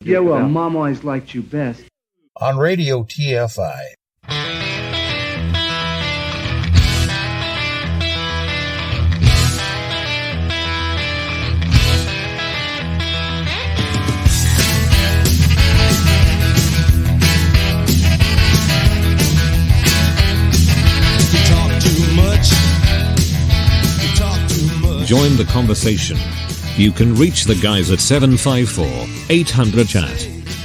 Yeah, well, Mom always liked you best. On Radio TFI. Talk too much. Join the conversation. You can reach the guys at 754 800 chat,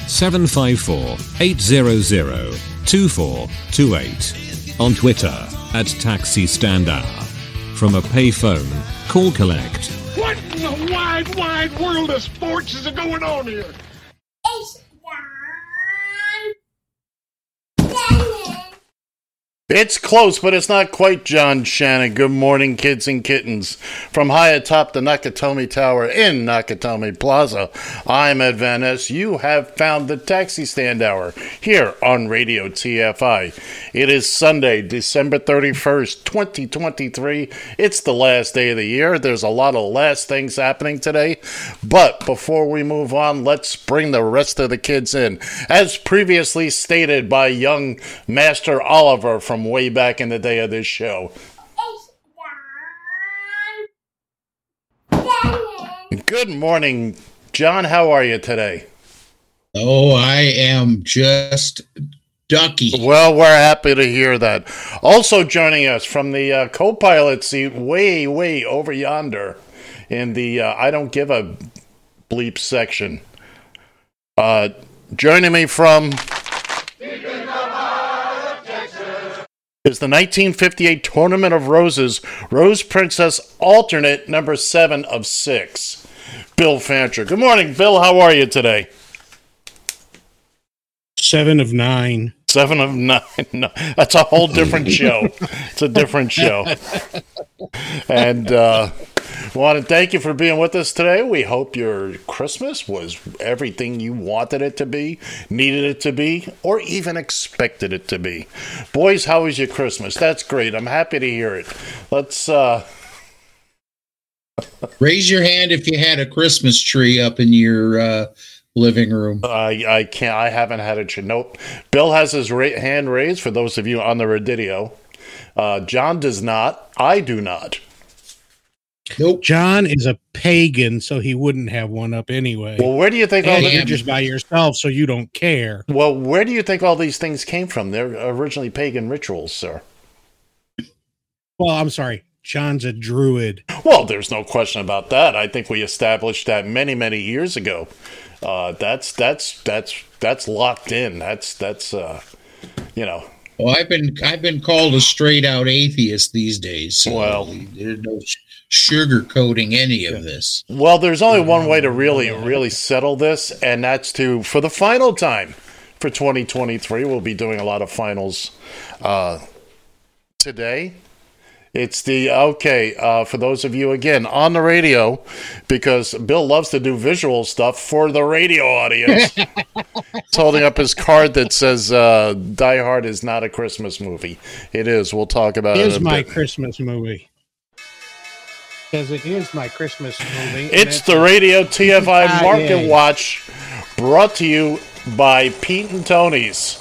754 800 2428, on Twitter at Taxi Stand Hour. From a payphone, call collect. What in the wide, wide world of sports is going on here? It's close, but it's not quite John Shannon. Good morning, kids and kittens. From high atop the Nakatomi Tower in Nakatomi Plaza, I'm Ed Van. You have found the Taxi Stand Hour here on Radio TFI. It is Sunday, December 31st, 2023. It's the last day of the year. There's a lot of last things happening today. But before we move on, let's bring the rest of the kids in. As previously stated by young Master Oliver from way back in the day of this show. Good morning, John. How are you today? Oh, I am just ducky. Well, we're happy to hear that. Also joining us from the uh, co-pilot seat, way, way over yonder, in the uh, I don't give a bleep section. Uh, joining me from is the 1958 Tournament of Roses Rose Princess alternate number seven of six. Bill Fancher. Good morning, Bill. How are you today? Seven of nine. Seven of nine. No, that's a whole different show. It's a different show. And uh, want to thank you for being with us today. We hope your Christmas was everything you wanted it to be, needed it to be, or even expected it to be. Boys, how was your Christmas? That's great. I'm happy to hear it. Let's. Uh, Raise your hand if you had a Christmas tree up in your uh, living room. I I can't. I haven't had a. Nope. Bill has his ra- hand raised for those of you on the Radidio. Uh, John does not. I do not. Nope. John is a pagan, so he wouldn't have one up anyway. Well, where do you think all and the, you're just by yourself, so you don't care. well, where do you think all these things came from? They're originally pagan rituals, sir. Well, I'm sorry. John's a druid. Well, there's no question about that. I think we established that many, many years ago. Uh, that's that's that's that's locked in. That's that's uh, you know. Well, I've been I've been called a straight out atheist these days. So Well- there's no sh- sugarcoating any of this. Well, there's only one way to really, really settle this, and that's to, for the final time for 2023, we'll be doing a lot of finals uh, today. It's the, okay, uh, for those of you, again, on the radio, because Bill loves to do visual stuff for the radio audience. He's holding up his card that says uh, Die Hard is not a Christmas movie. It is. We'll talk about it Is my bit. Christmas movie. Because it is my Christmas movie. and It's the Radio TFI Market. Watch brought to you by Pete and Tony's.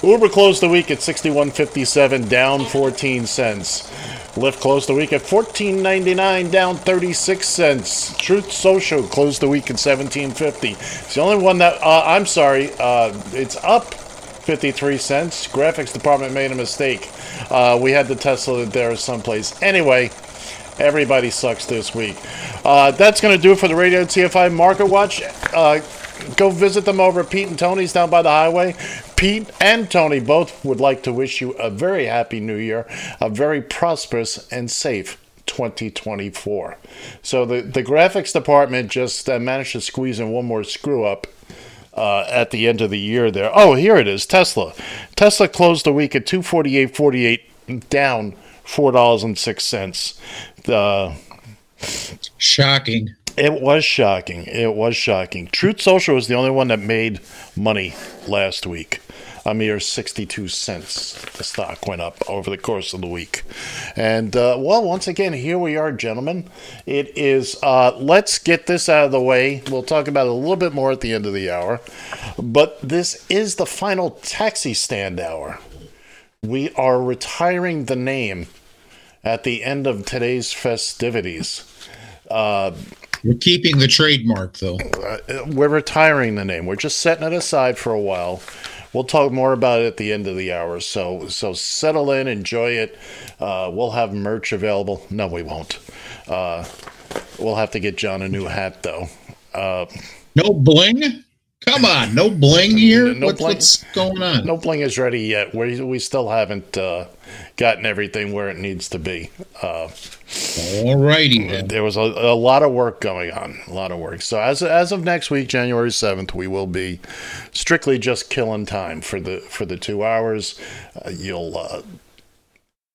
Uber closed the week at 61.57, down 14 cents. Lyft closed the week at 14.99, down 36 cents. Truth Social closed the week at 17.50. It's the only one that uh, I'm sorry, uh, it's up 53 cents. Graphics department made a mistake. Uh, we had the Tesla there someplace. Anyway, Everybody sucks this week. Uh, that's going to do it for the Radio TFI Market Watch. Uh, go visit them over at Pete and Tony's down by the highway. Pete and Tony both would like to wish you a very happy new year, a very prosperous and safe 2024. So the, the graphics department just uh, managed to squeeze in one more screw up uh, at the end of the year there. Oh, here it is Tesla. Tesla closed the week at 248.48, down $4.06. The Shocking. it was shocking. It was shocking. Truth Social was the only one that made money last week. A mere 62 cents. The stock went up over the course of the week. And, uh, well, once again, here we are, gentlemen. It is, uh, let's get this out of the way. We'll talk about it a little bit more at the end of the hour. But this is the final taxi stand hour. We are retiring the name at the end of today's festivities. Uh, We're keeping the trademark though. uh, we're retiring the name. We're just setting it aside for a while. We'll talk more about it at the end of the hour. So so settle in, enjoy it. Uh, we'll have merch available. No, we won't. Uh, we'll have to get John a new hat though. Uh, No bling? Come on, no bling here. No What's, bling. what's going on? no bling is ready yet. We we still haven't uh, gotten everything where it needs to be. Uh, Alrighty then. there was a, a lot of work going on, a lot of work. So as as of next week, January seventh, we will be strictly just killing time for the for the two hours. Uh, you'll uh,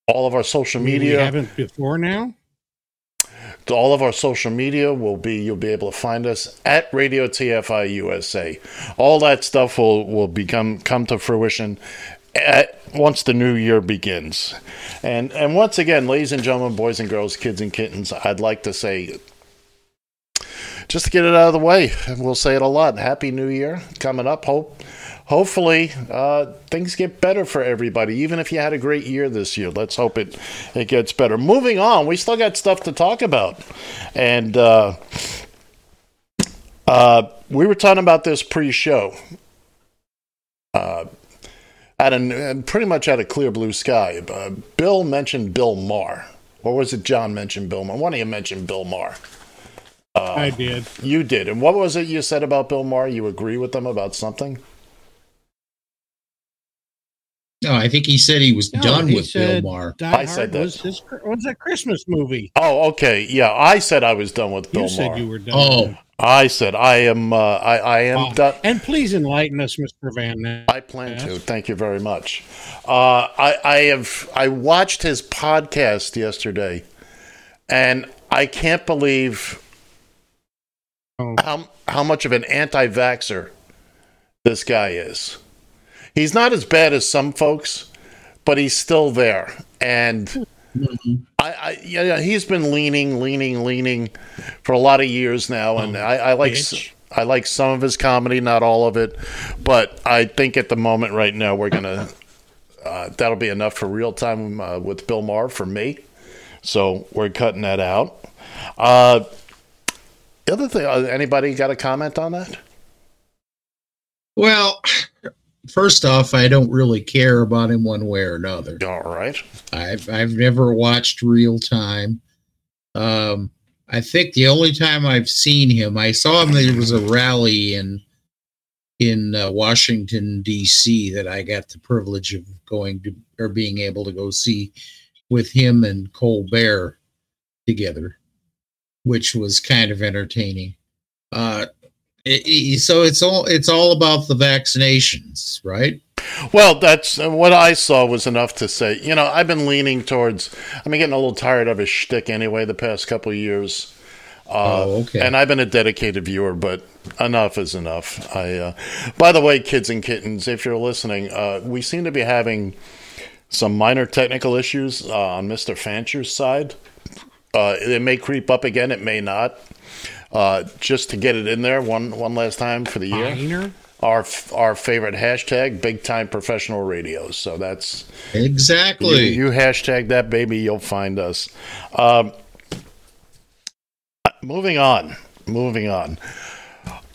all of our social We media, haven't before now. All of our social media will be you'll be able to find us at Radio TFI USA. All that stuff will will become come to fruition at, once the new year begins. And and once again, ladies and gentlemen, boys and girls, kids and kittens, I'd like to say just to get it out of the way, we'll say it a lot. Happy New Year coming up. Hope hopefully uh, things get better for everybody. Even if you had a great year this year, let's hope it it gets better. Moving on, we still got stuff to talk about, and uh, uh, we were talking about this pre-show. Uh, at a, pretty much at a clear blue sky. Uh, Bill mentioned Bill Maher. Or was it John mentioned Bill Maher? One of you mentioned Bill Maher. I did. You did. And what was it you said about Bill Maher? You agree with them about something? No, I think he said he was No, done he with Bill said Maher. Die I said that. was his was a Christmas movie. Oh, okay. Yeah, I said I was done with Bill you said Maher. you were done. Oh. I said I am. Uh, I, I am Oh, done. And please enlighten us, Mr. Van Ness. I plan to. Thank you very much. Uh, I, I have. I watched his podcast yesterday, and I can't believe Oh. how how much of an anti-vaxer this guy is. He's not as bad as some folks, but he's still there. And I, I yeah, yeah, he's been leaning, leaning, leaning for a lot of years now, and I, I like s- bitch. I like some of his comedy, not all of it, but I think at the moment right now we're gonna uh, that'll be enough for real time uh, with Bill Maher for me. So we're cutting that out. Uh, the other thing, uh, anybody got a comment on that? Well, first off, I don't really care about him one way or another. All right. I've I've never watched real time. Um, I think the only time I've seen him, I saw him. There was a rally in in uh, Washington D.C. that I got the privilege of going to or being able to go see with him and Colbert together, which was kind of entertaining. Uh, it- so it's all it's all about the vaccinations, right? Well, that's uh, what I saw was enough to say. You know, I've been leaning towards. Been getting a little tired of his shtick anyway the past couple of years. Uh, Oh, okay. And I've been a dedicated viewer, but enough is enough. I. Uh, by the way, kids and kittens, if you're listening, uh, we seem to be having some minor technical issues uh, on Mister Fancher's side. Uh, it may creep up again. It may not. Uh, just to get it in there one one last time for the year Minor? our our favorite hashtag big time professional radio so that's you, Exactly. you hashtag that baby you'll find us um, moving on moving on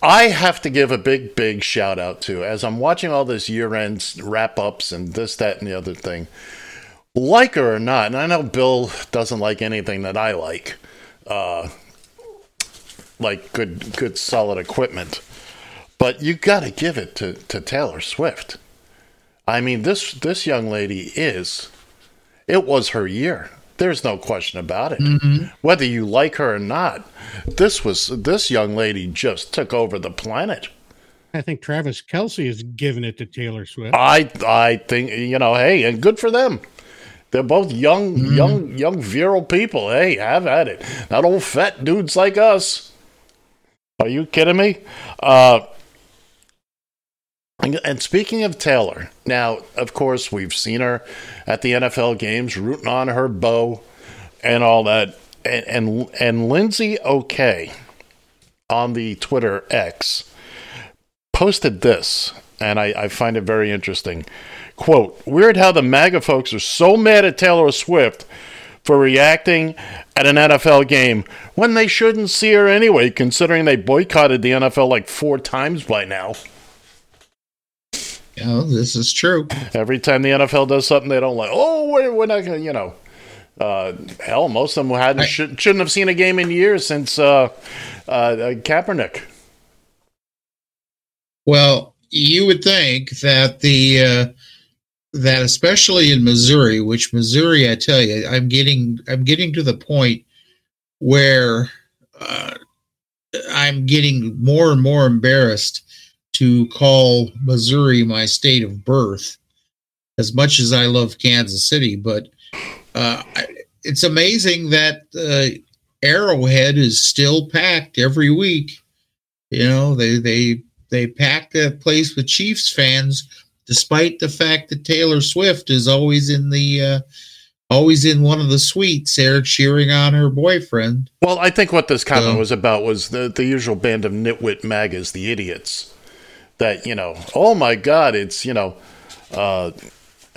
i have to give a big big shout out to as i'm watching all this year end wrap ups and this that and the other thing like her or not and i know bill doesn't like anything that i like uh, like good good solid equipment but you got to give it to, to Taylor Swift. I mean, this this young lady is. It was her year. There's no question about it. Mm-hmm. Whether you like her or not, this was this young lady just took over the planet. I think Travis Kelce is giving it to Taylor Swift. I I think you know, hey, and good for them. They're both young, mm-hmm. young, young virile people. Hey, have at it. Not old fat dudes like us. Are you kidding me? Uh, and, speaking of Taylor, now of course we've seen her at the NFL games, rooting on her beau and all that. And and, and Lindsay OK on the Twitter X posted this, and I, I find it very interesting. Quote, weird how the MAGA folks are so mad at Taylor Swift for reacting at an NFL game when they shouldn't see her anyway, considering they boycotted the NFL like four times by now. Oh, this is true. Every time the NFL does something they don't like, oh, we're, we're not going to, you know. Uh, hell, most of them hadn't, I- should, shouldn't have seen a game in years since uh, uh, Kaepernick. Well, you would think that the uh, that especially in Missouri, which Missouri, I tell you, I'm getting I'm getting to the point where uh, I'm getting more and more embarrassed to call Missouri my state of birth. As much as I love Kansas City, but uh, it's amazing that uh, Arrowhead is still packed every week. You know, they they they pack that place with Chiefs fans, despite the fact that Taylor Swift is always in the uh, always in one of the suites there cheering on her boyfriend. Well, I think what this comment So- was about was the, the usual band of nitwit magas, the idiots. That, you know, oh my God, it's, you know, uh,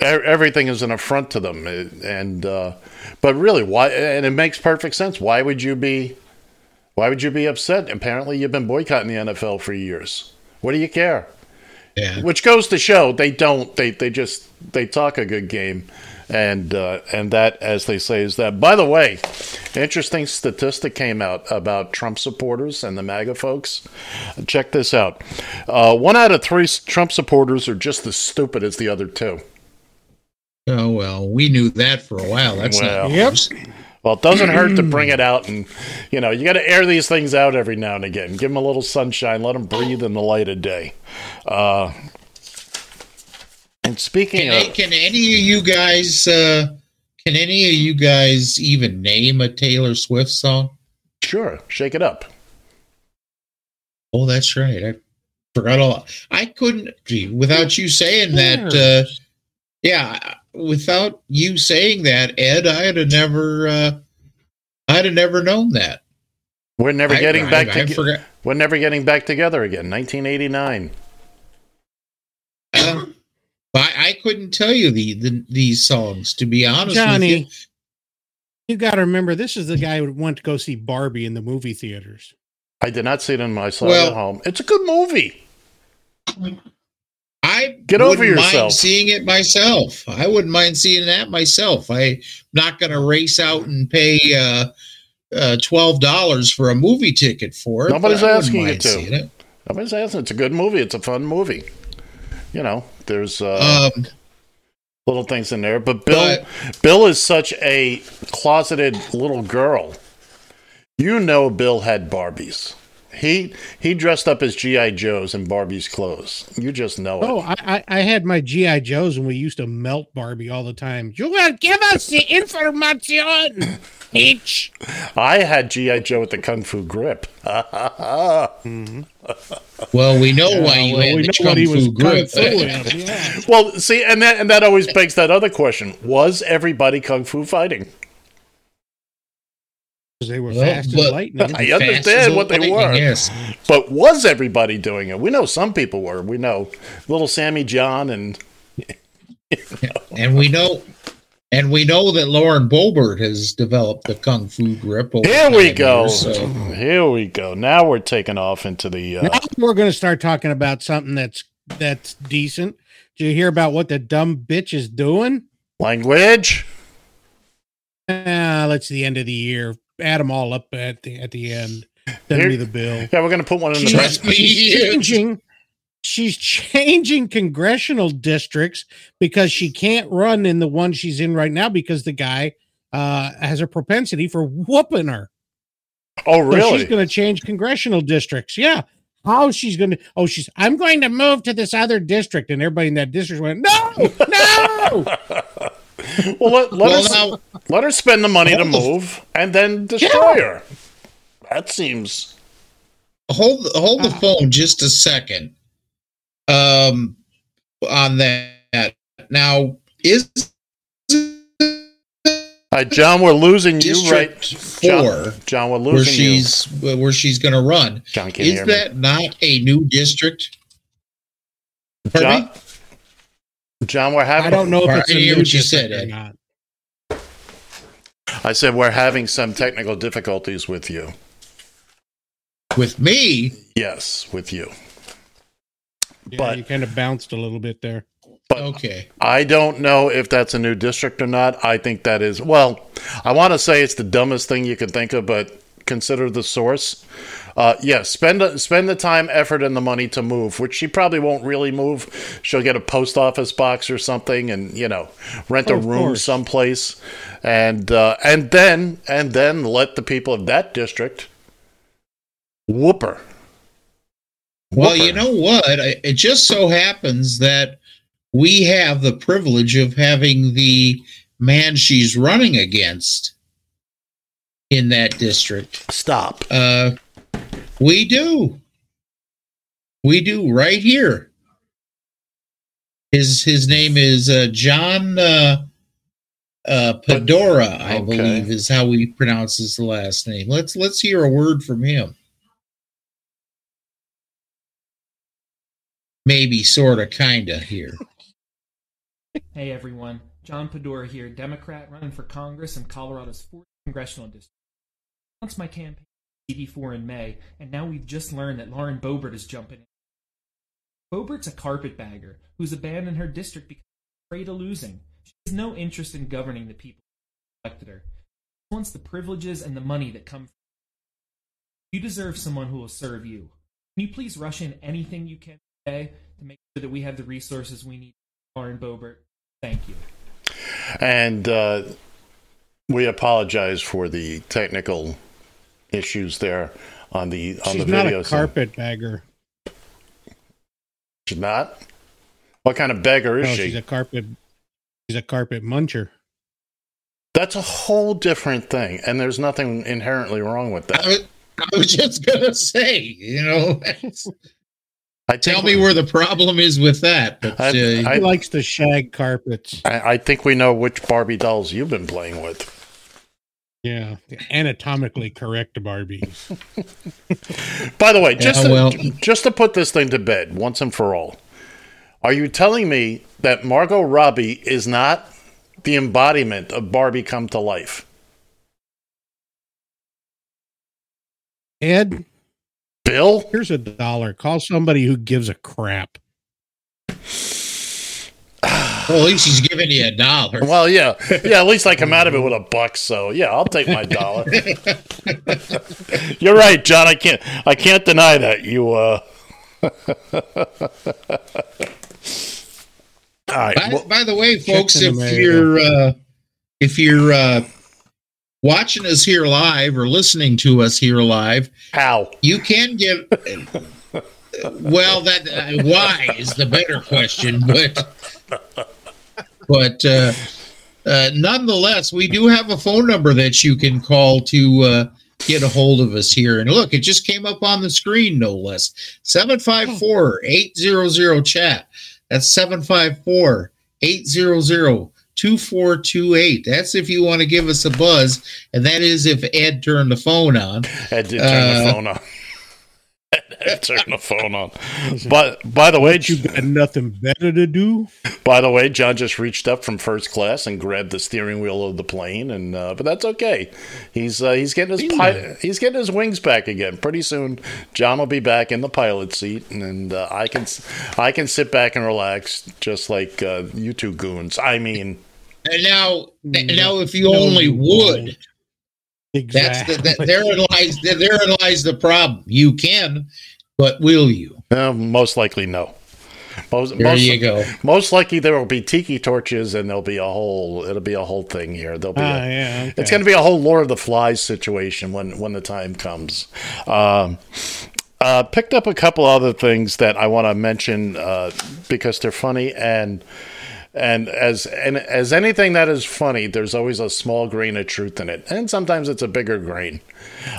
everything is an affront to them. Uh, And, uh, but really, why, and it makes perfect sense. Why would you be, why would you be upset? Apparently, you've been boycotting the NFL for years. What do you care? Yeah. Which goes to show they don't. They they just they talk a good game, and uh, and that, as they say, is that. By the way, interesting statistic came out about Trump supporters and the MAGA folks. Check this out: uh, one out of three Trump supporters are just as stupid as the other two. Oh well, we knew that for a while. That's Well. not Yep. News. Well, it doesn't hurt to bring it out, and you know you got to air these things out every now and again. Give them a little sunshine, let them breathe in the light of day. Uh, and speaking Can, of, can any of you guys uh, can any of you guys even name a Taylor Swift song? sure, shake it up. Oh, that's right. I forgot all. I couldn't gee, without you saying that. Uh, yeah, without you saying that, Ed, I'd have never. Uh, I'd have never known that. We're never I- getting I- back I together. We're never getting back together again. 1989. Uh, I, I couldn't tell you the, the these songs to be honest with you. Johnny, you got to remember this is the guy who went to go see Barbie in the movie theaters. I did not see it in my side Well- at home. It's a good movie. I Get over yourself. Mind seeing it myself. I wouldn't mind seeing that myself. I'm not going to race out and pay uh, uh, twelve dollars for a movie ticket for it. Nobody's asking you to. it. Nobody's asking. It's a good movie. It's a fun movie. You know, there's uh, Um, little things in there. But Bill, but Bill is such a closeted little girl. You know, Bill had Barbies. He he dressed up as GI Joes in Barbie's clothes. You just know Oh, it. I, I, I had my GI Joes and we used to melt Barbie all the time. You will give us the information, Peach. I had GI Joe with the Kung Fu grip. well, we know why you well, had we the kung he was fu grip. kung fu in, yeah. Well, see, and that and that always begs that other question: Was everybody kung fu fighting? 'Cause They were Well, fast but- as lightning. I understand what they lightning, were. Yes. But was everybody doing it? We know some people were. We know little Sammy John and and we know and we know that Lauren Boebert has developed the kung fu grip. over here we go. here, so- Here we go. Now we're taking off into the. Uh, Now we're going to start talking about something that's that's decent. Did you hear about what the dumb bitch is doing? language. Ah, that's the end of the year. Add them all up at the at the end. Send Here- me the bill. Yeah, we're going to put one in the. Trust me. she's changing she's changing congressional districts because she can't run in the one she's in right now because the guy uh has a propensity for whooping her Oh, so really? she's going to change congressional districts yeah how she's going to. Oh, she's. I'm going to move to this other district, and everybody in that district went, "No, no." Well, let, let, Well, her, now, let her spend the money to the- move and then destroy her. That seems. hold hold the Ah. phone just a second. Um, on that now is Uh, John, we're losing you right. District John, Four John, we're where losing you. she's where she's going to run. John can't hear Is me. that not a new district? Pardon me? John, John, we're having. I don't know if Or- it's a I hear new what you district said, or not. I said we're having some technical difficulties with you. With me, Yes, with you. Yeah, But- you kind of bounced a little bit there. But okay. I don't know if that's a new district or not. I think that is, well, I want to say it's the dumbest thing you can think of, but consider the source. Uh, yes, spend the- spend the time, effort, and the money to move, which she probably won't really move. She'll get a post office box or something, and you know, rent a room course. someplace, and uh, and then and then let the people of that district whoop her. Well, you know what? It just so happens that we have the privilege of having the man she's running against in that district. stop. Uh, we do. We do right here. His his name is uh, John uh, uh, Padora, I Okay. believe is how we pronounce his last name. Let's let's hear a word from him. Maybe, sort of, kind of here. Hey everyone, John Padora here, Democrat running for Congress in Colorado's 4th Congressional District. Announced my campaign CD4 in May, and now we've just learned that Lauren Boebert is jumping in. Boebert's a carpetbagger who's abandoned her district because she's afraid of losing. She has no interest in governing the people who elected her. She wants the privileges and the money that come from You deserve someone who will serve you. Can you please rush in anything you can today to make sure that we have the resources we need Lauren Boebert? Thank you. And uh, we apologize for the technical issues there on the on She's the not video. a carpetbagger. She's not. What kind of beggar is No, she? she's a carpet. She's a carpet muncher. That's a whole different thing, and there's nothing inherently wrong with I that. was, I was just gonna say, you know, I tell me where the problem is with that. But I- uh, I- He likes to shag carpets. I, I think we know which Barbie dolls you've been playing with. Yeah, anatomically correct Barbies. By the way, just Yeah, to, just to put this thing to bed once and for all, are you telling me that Margot Robbie is not the embodiment of Barbie come to life? Ed, Bill, here's a dollar. Call somebody who gives a crap. Well, at least he's giving you a dollar. Well, yeah, yeah. At least I come out of it with a buck. So yeah, I'll take my dollar. You're right, John. I can't. I can't deny that. You. uh All right. By, well, by the way, folks, if you're uh, if you're uh, watching us here live or listening to us here live, how? you can give. well, that uh, why is the better question, but but uh, uh, nonetheless, we do have a phone number that you can call to uh, get a hold of us here. And look, it just came up on the screen, no less 754 800 chat. That's 754 800 2428. That's if you want to give us a buzz. And that is if Ed turned the phone on. Ed did turn the Uh, phone on. Ed turned the phone on. But by the way, You got nothing better to do. by the way, John just reached up from first class and grabbed the steering wheel of the plane, and uh, but that's okay. He's uh, he's getting his pi- he's getting his wings back again. Pretty soon, John will be back in the pilot seat, and, and uh, I can s- I can sit back and relax, just like uh, you two goons. I mean, And now, No, now, if you no, only you would, won't. that's Exactly. the, that, therein lies therein lies the problem. You can, but will you? uh, most likely no. Most, There most, you go. most likely there will be tiki torches, and there'll be a whole it'll be a whole thing here. There'll be Ah, a, yeah, It's going to be a whole Lord of the Flies situation when when the time comes. Um, Uh, picked up a couple other things that I want to mention uh, because they're funny and and as and as anything that is funny, there's always a small grain of truth in it, and sometimes it's a bigger grain.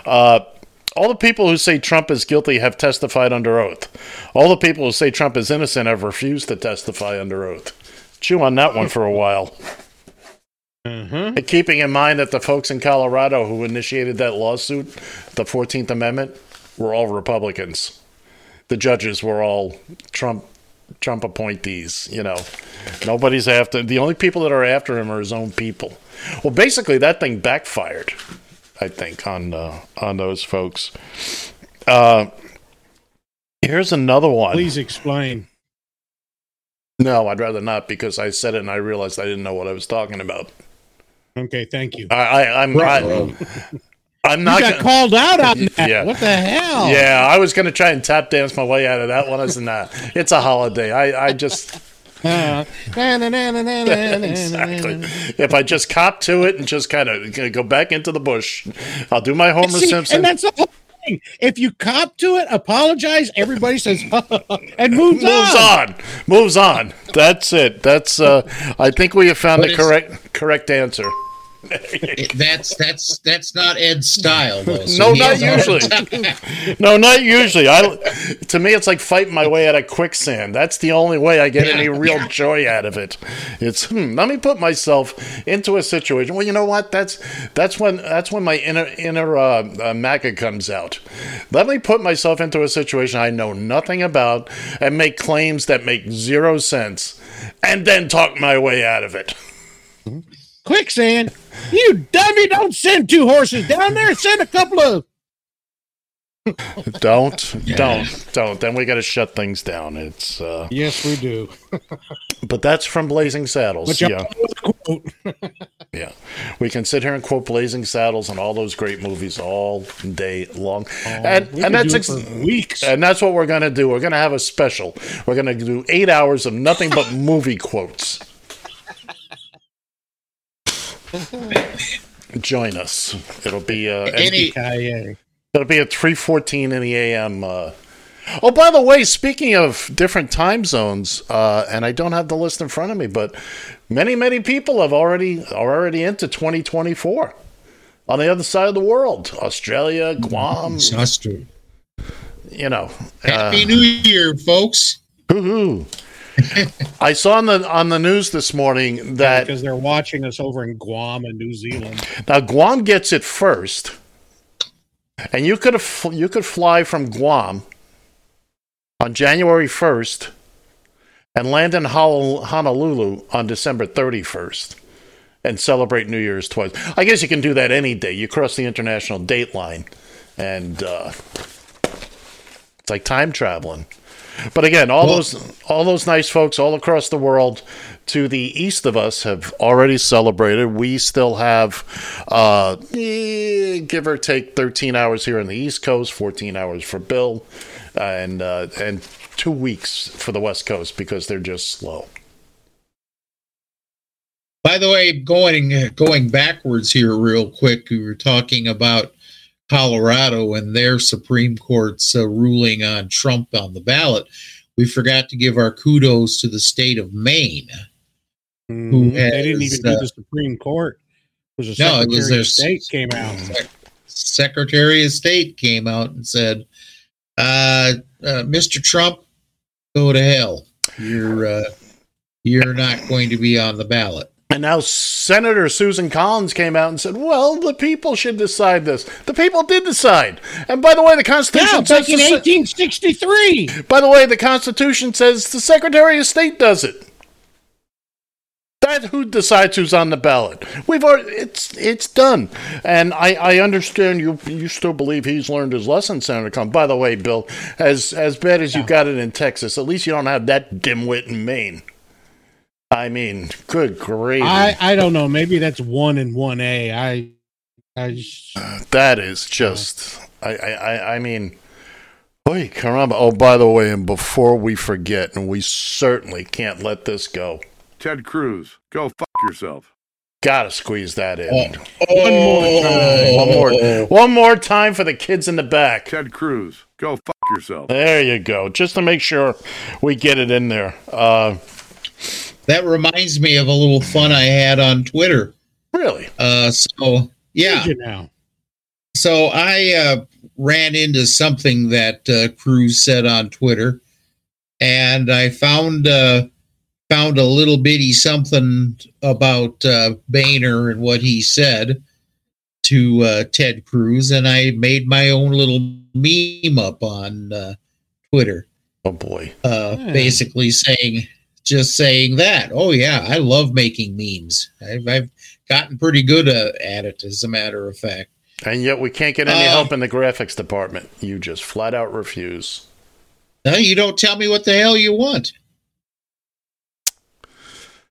Uh, all the people who say Trump is guilty have testified under oath. All the people who say Trump is innocent have refused to testify under oath. Chew on that one for a while. And keeping in mind that the folks in Colorado who initiated that lawsuit, the 14th Amendment, were all Republicans. The judges were all Trump Trump appointees, you know. Nobody's after the only people that are after him are his own people. Well, basically that thing backfired, I think, on uh, on those folks. Uh, here's another one. Please explain. No, I'd rather not because I said it and I realized I didn't know what I was talking about. Okay, thank you. I, I I'm not you got gonna, called out on that. Yeah. What the hell? Yeah, I was going to try and tap dance my way out of that one. I was not. It's a holiday. I, I just. Exactly. If I just cop to it and just kind of go back into the bush, I'll do my Homer See, Simpson. And that's the whole thing. If you cop to it, apologize. Everybody says and moves, moves on. on. Moves on. That's it. That's. Uh, I think we have found what the correct correct answer. It- that's that's that's not Ed's style, though. so No, not has a hard usually. No, not usually. I to me it's like fighting my way out of quicksand. That's the only way I get any real joy out of it. It's hmm, let me put myself into a situation. Well, you know what? That's that's when that's when my inner inner uh, uh, MAGA comes out. Let me put myself into a situation I know nothing about and make claims that make zero sense, and then talk my way out of it. Quicksand. You dummy, don't send two horses down there. Send a couple of. Don't, don't, don't. Then we got to shut things down. It's, uh, Yes, we do. but that's from Blazing Saddles. Yeah, quote. yeah. We can sit here and quote Blazing Saddles and all those great movies all day long, and and could that's do ex- weeks. and that's what we're gonna do. We're gonna have a special. We're gonna do eight hours of nothing but movie quotes. Join us. It'll be uh, Any Kaye. It'll be at three fourteen in the a.m. Uh, oh, by the way, speaking of different time zones, uh, and I don't have the list in front of me, but many many people have already are already into twenty twenty four on the other side of the world, Australia, Guam. It's us. You know, Happy uh, New Year, folks. hoo-hoo. I saw on the on the news this morning that because they're watching us over in Guam and New Zealand. Now Guam gets it first, and you could you could fly from Guam on January first and land in Honolulu on December thirty first, and celebrate New Year's twice. I guess you can do that any day. You cross the international date line, and uh, it's like time traveling. But again, all Well- those all those nice folks all across the world to the east of us have already celebrated. We still have, uh, eh, give or take, thirteen hours here on the East Coast, fourteen hours for Bill, and uh, and two weeks for the West Coast because they're just slow. By the way, going going backwards here real quick, we were talking about Colorado and their Supreme Court's uh, ruling on Trump on the ballot. We forgot to give our kudos to the state of Maine. Mhm. they didn't has, even do uh, the Supreme Court. It was No, it was their State came out. Sec- Secretary of State came out and said, uh, uh, "Mr. Trump, go to hell. You're uh, you're not going to be on the ballot." And now Senator Susan Collins came out and said, "Well, the people should decide this. The people did decide. And by the way, the Constitution Yeah, says back in 1863. By the way, the Constitution says the Secretary of State does it. That who decides who's on the ballot. We've already, it's it's done, and I, I understand you you still believe he's learned his lesson, Senator Collins. By the way, Bill, as as bad as you got it in Texas, at least you don't have that dimwit in Maine. I mean, good grief. I, I don't know. Maybe that's one and one A. I I just, That is just, I, I, I- I mean, boy, caramba. Oh, by the way, and before we forget, and we certainly can't let this go, Ted Cruz, go fuck yourself. gotta squeeze that in. one more time. One more, one more time for the kids in the back. Ted Cruz, go fuck yourself. There you go. Just to make sure we get it in there. Uh, That reminds me of a little fun I had on Twitter. really? Uh, so yeah, now? so I uh, ran into something that uh, Cruz said on Twitter, and I found uh, found a little bitty something about uh, Boehner and what he said to uh, Ted Cruz, and I made my own little meme up on uh, Twitter, Oh boy. uh, Yeah. basically saying just saying that. Oh yeah, I love making memes. I've, I've gotten pretty good uh, at it, as a matter of fact. And yet we can't get any Uh, help in the graphics department. You just flat out refuse. No, you don't tell me what the hell you want.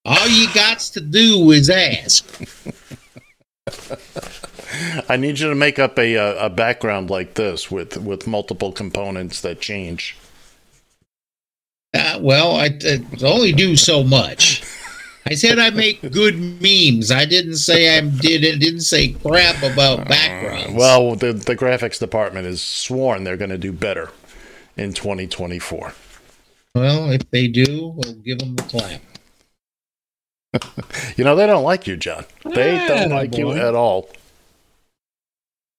All you got to do is ask. I need you to make up a uh, a background like this with with multiple components that change. Uh, well, I, I only do so much. I said I make good memes. I didn't say I did. It didn't say crap about backgrounds. Well, the the graphics department is sworn they're going to do better in 2024. well, if they do, we'll give them the clap. You know they don't like you, John. They don't Yeah, like you at all.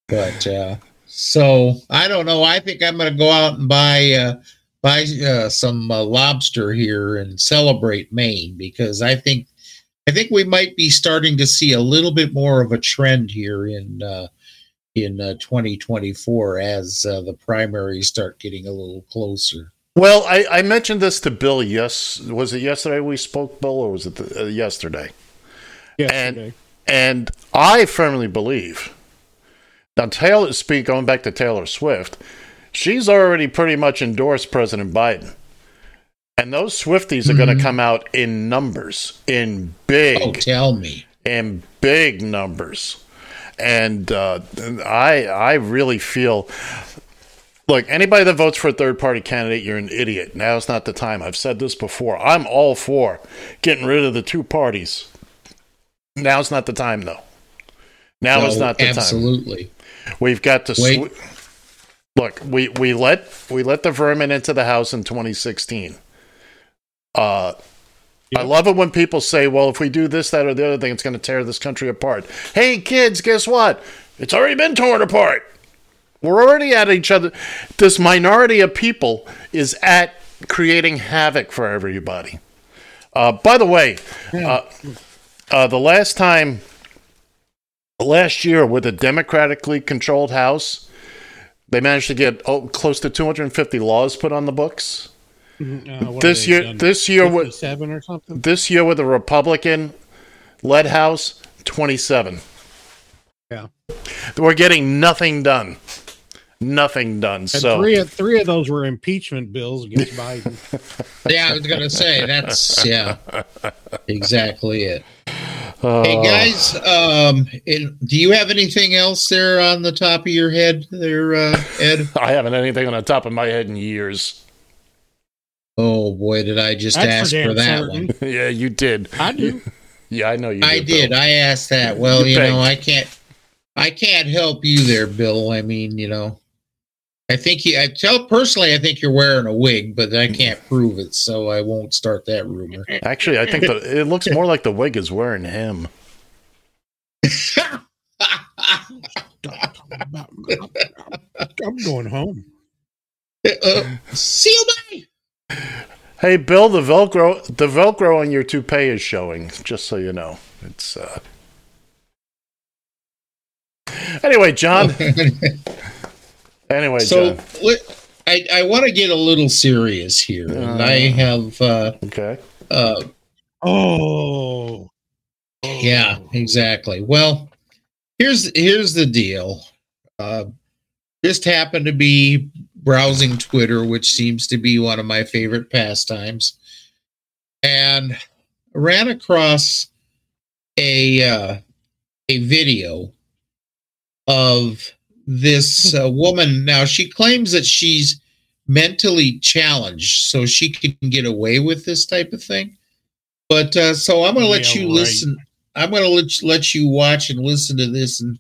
But uh, so I don't know. I think I'm going to go out and buy uh, buy uh, some uh, lobster here and celebrate Maine because I think I think we might be starting to see a little bit more of a trend here in uh, in uh, 2024 as uh, the primaries start getting a little closer. Well, I, I mentioned this to Bill. Yes, was it yesterday we spoke, Bill, or was it the, uh, yesterday? Yesterday. And I firmly believe now Taylor speak going back to Taylor Swift, she's already pretty much endorsed President Biden. And those Swifties are going to come out in numbers, in big, Oh, tell me. in big numbers. And uh, I I really feel look, anybody that votes for a third party candidate, you're an idiot. Now Now's not the time. I've said this before. I'm all for getting rid of the two parties. Now's not the time, though. Now is not the time. absolutely. We've got to Wait. sw- look. We we let we let the vermin into the house in 2016. Uh, I love it when people say, "Well, if we do this, that, or the other thing, it's going to tear this country apart." Hey, kids, guess what? It's already been torn apart. We're already at each other. This minority of people is at creating havoc for everybody. Uh, by the way, uh, uh, the last time, last year, with a democratically controlled House, they managed to get oh, close to 250 laws put on the books. Uh, This have they year- done? this year 57 or something. This year, with a Republican led House, 27. Yeah. We're getting nothing done. Nothing done. And so, three of three of those were impeachment bills against Biden. Yeah, I was going to say that's yeah, exactly it. uh, Hey guys, um, and do you have anything else there on the top of your head, there, uh, Ed? I haven't anything on the top of my head in years. Oh boy, did I just That's ask for for, that certain. one? yeah, you did. I do. Yeah, I know you. I did. did. Bill. I asked that. Well, You you, know. I can't. I can't help you there, Bill. I mean, you know, I think you. I tell personally, I think you're wearing a wig, but I can't prove it, so I won't start that rumor. Actually, I think the, it looks more like the wig is wearing him. I'm going home. uh, see you, bye. Hey, Bill, the Velcro, the Velcro on your toupee is showing. Just so you know, it's. uh Anyway, John. Anyway, so let- I, I want to get a little serious here, and I have. Uh, Okay. uh, Oh. Yeah, exactly. Well, here's here's the deal. Uh, just happened to be browsing Twitter, which seems to be one of my favorite pastimes, and ran across a uh, a video of this uh, woman. Now she claims that she's mentally challenged, so she can get away with this type of thing. But uh, so I'm going to let Yeah, you right. listen. I'm going to let let you watch and listen to this and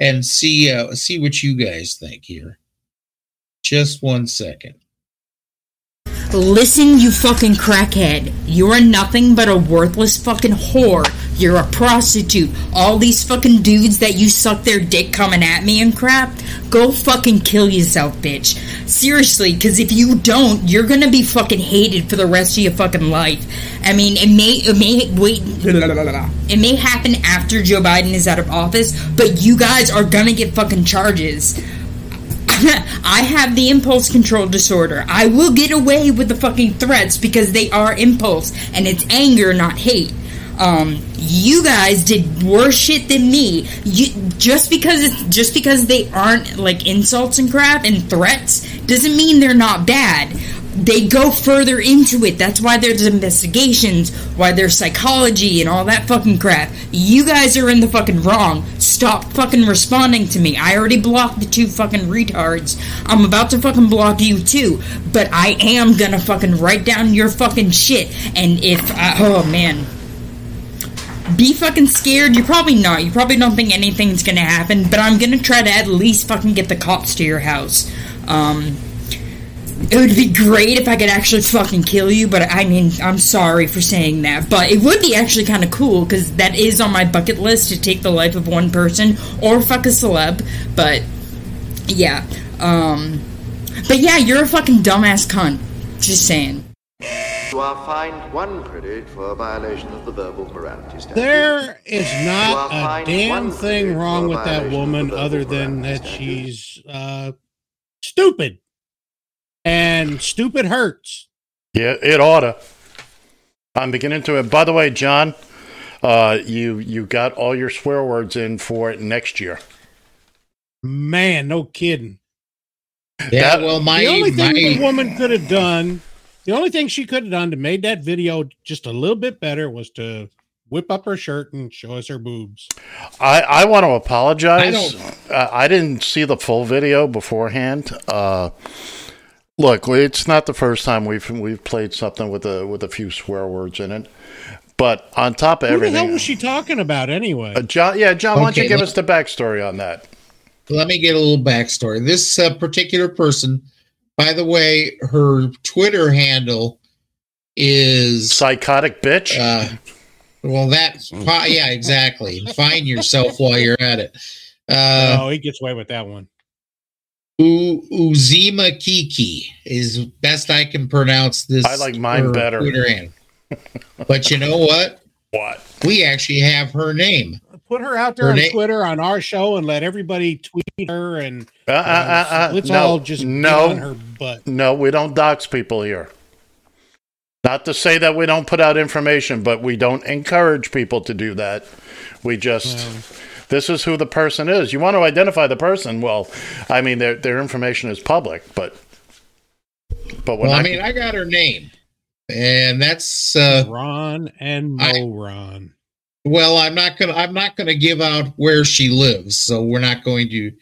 and see uh, see what you guys think here. Just one second. Listen, you fucking crackhead. You're nothing but a worthless fucking whore. You're a prostitute. All these fucking dudes that you suck their dick coming at me and crap, go fucking kill yourself, bitch. Seriously, because if you don't, you're gonna be fucking hated for the rest of your fucking life. I mean, it may, it may, wait, it may happen after Joe Biden is out of office, but you guys are gonna get fucking charges. I have the impulse control disorder. I will get away with the fucking threats because they are impulse and it's anger, not hate. Um, you guys did worse shit than me. You, just because just because they aren't like insults and crap and threats doesn't mean they're not bad. They go further into it. That's why there's investigations, why there's psychology and all that fucking crap. You guys are in the fucking wrong. Stop fucking responding to me. I already blocked the two fucking retards. I'm about to fucking block you too. But I am gonna fucking write down your fucking shit. And if I, oh man, be fucking scared. You're probably not. You probably don't think anything's gonna happen, but I'm gonna try to at least fucking get the cops to your house. Um, it would be great if I could actually fucking kill you, but I mean, I'm sorry for saying that. But it would be actually kind of cool because that is on my bucket list to take the life of one person or fuck a celeb. But yeah, um, but yeah, you're a fucking dumbass cunt. Just saying. You are fined one credit for a violation of the verbal morality standard. There is not a damn thing wrong with that woman other than that standard. she's uh, stupid. And stupid hurts. Yeah, it oughta. I'm beginning to. By the way, John, uh, you you got all your swear words in for it next year. Man, no kidding. Yeah, That- well, my the only thing the woman could have done, the only thing she could have done to make that video just a little bit better was to whip up her shirt and show us her boobs. I, I want to apologize. I I, uh, I didn't see the full video beforehand. Uh, look, it's not the first time we've we've played something with a with a few swear words in it. But on top of Who everything, hell was she talking about anyway? uh, John, yeah, John, why don't you give let- us the backstory on that? let me get a little backstory. This uh, particular person, by the way, her Twitter handle is Psychotic bitch. uh, well, that's yeah, exactly. Find yourself while you're at it. Uh, oh, he gets away with that one. U- Uzima Kiki is best I can pronounce this. I like mine better. Twitter handle. but you know what? what? We actually have her name. Put her out there Her on na- Twitter on our show and let everybody tweet her and Uh, uh, uh, uh, let's no, all just no. on her butt. No, we don't dox people here. Not to say that we don't put out information, but we don't encourage people to do that. We just this is who the person is. You want to identify the person? Well, I mean their their information is public, but but when Well, I I, mean, I got her name, and that's uh, Ron and I- Mo Ron. Well. I'm not gonna. I'm not gonna give out where she lives, so we're not going to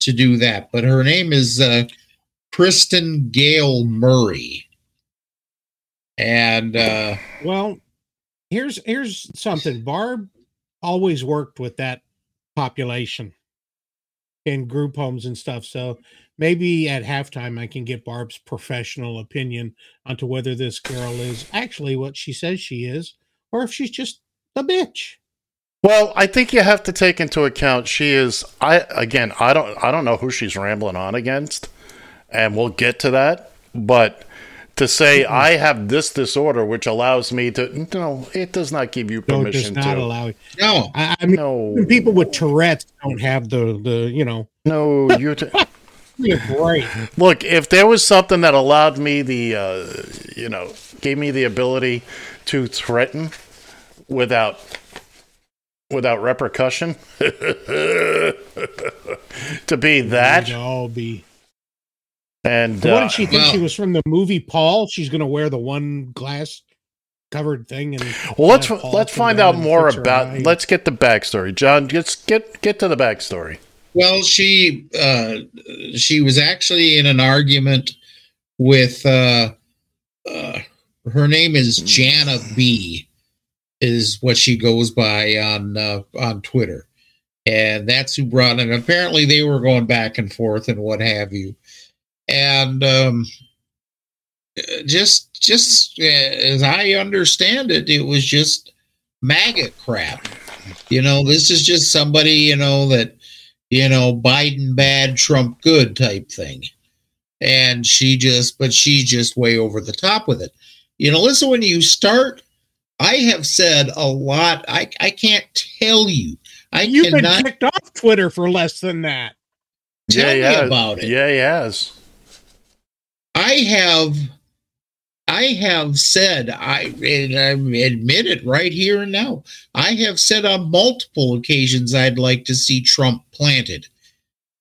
to do that. But her name is uh, Kristen Gale Murray, and uh, Well, here's here's something. Barb always worked with that population in group homes and stuff. So maybe at halftime I can get Barb's professional opinion onto whether this girl is actually what she says she is, or if she's just a bitch. well, I think you have to take into account she is. I again, I don't I don't know who she's rambling on against, and we'll get to that. But to say I have this disorder, which allows me to no, it does not give you No, it does permission not to. allow it. no, I, I mean, no, even people with Tourette's don't have the the you know. no, you. T- You're great. Look, if there was something that allowed me the, uh, you know, gave me the ability to threaten without without repercussion, to be We'd that, all be. and what uh, did she think well- she was from the movie Paul? She's going to wear the one glass covered thing and well, let's Paul let's find out more about. eye. Let's get the backstory, John. Just get get to the backstory. Well, she uh, she was actually in an argument with uh, uh, her name is Jana B, is what she goes by on uh, on Twitter, and that's who brought it. Apparently, they were going back and forth and what have you. and um, just just uh, as I understand it, it was just maggot crap. You know, this is just somebody you know that you know Biden bad, Trump good type thing, and she just but she's just way over the top with it. You know, listen, when you start, I have said a lot. I I can't tell you. I You've been kicked off Twitter for less than that. tell yeah, me yeah, about it. Yeah, he has. I have I have said I and I admit it right here and now. I have said on multiple occasions I'd like to see Trump planted.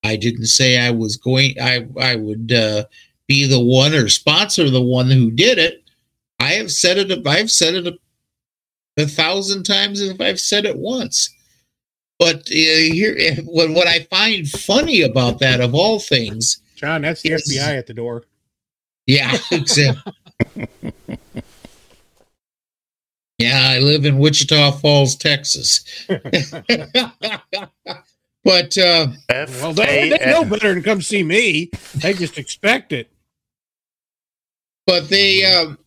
I didn't say I was going I I would uh, be the one or sponsor the one who did it. I have said it I've said it a, a thousand times if I've said it once. But uh, here what what I find funny about that of all things John, that's the Yes. FBI at the door. Yeah, exactly. yeah, I live in Wichita Falls, Texas. but uh, F Well, they, they know better than come see me. They just expect it. but they um,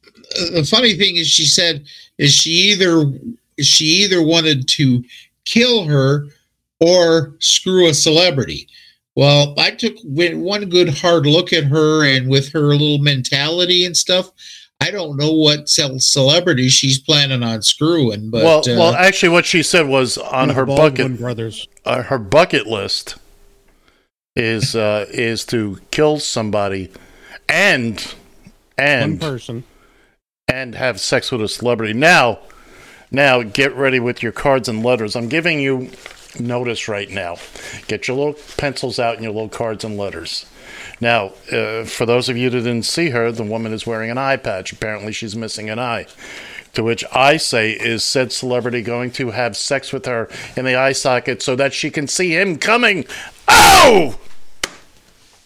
the funny thing is she said is she either she either wanted to kill her or screw a celebrity well i took wi- one good hard look at her and with her little mentality and stuff i don't know what cel- celebrity she's planning on screwing but well, uh, well, actually, what she said was on her Baldwin bucket, brothers. uh, her bucket list is uh, is to kill somebody and and One person. And have sex with a celebrity. Now, now get ready with your cards and letters. I'm giving you notice right now. Get your little pencils out and your little cards and letters. Now, uh, for those of you that didn't see her, the woman is wearing an eye patch. Apparently, she's missing an eye. To which I say, is said celebrity going to have sex with her in the eye socket so that she can see him coming? Oh!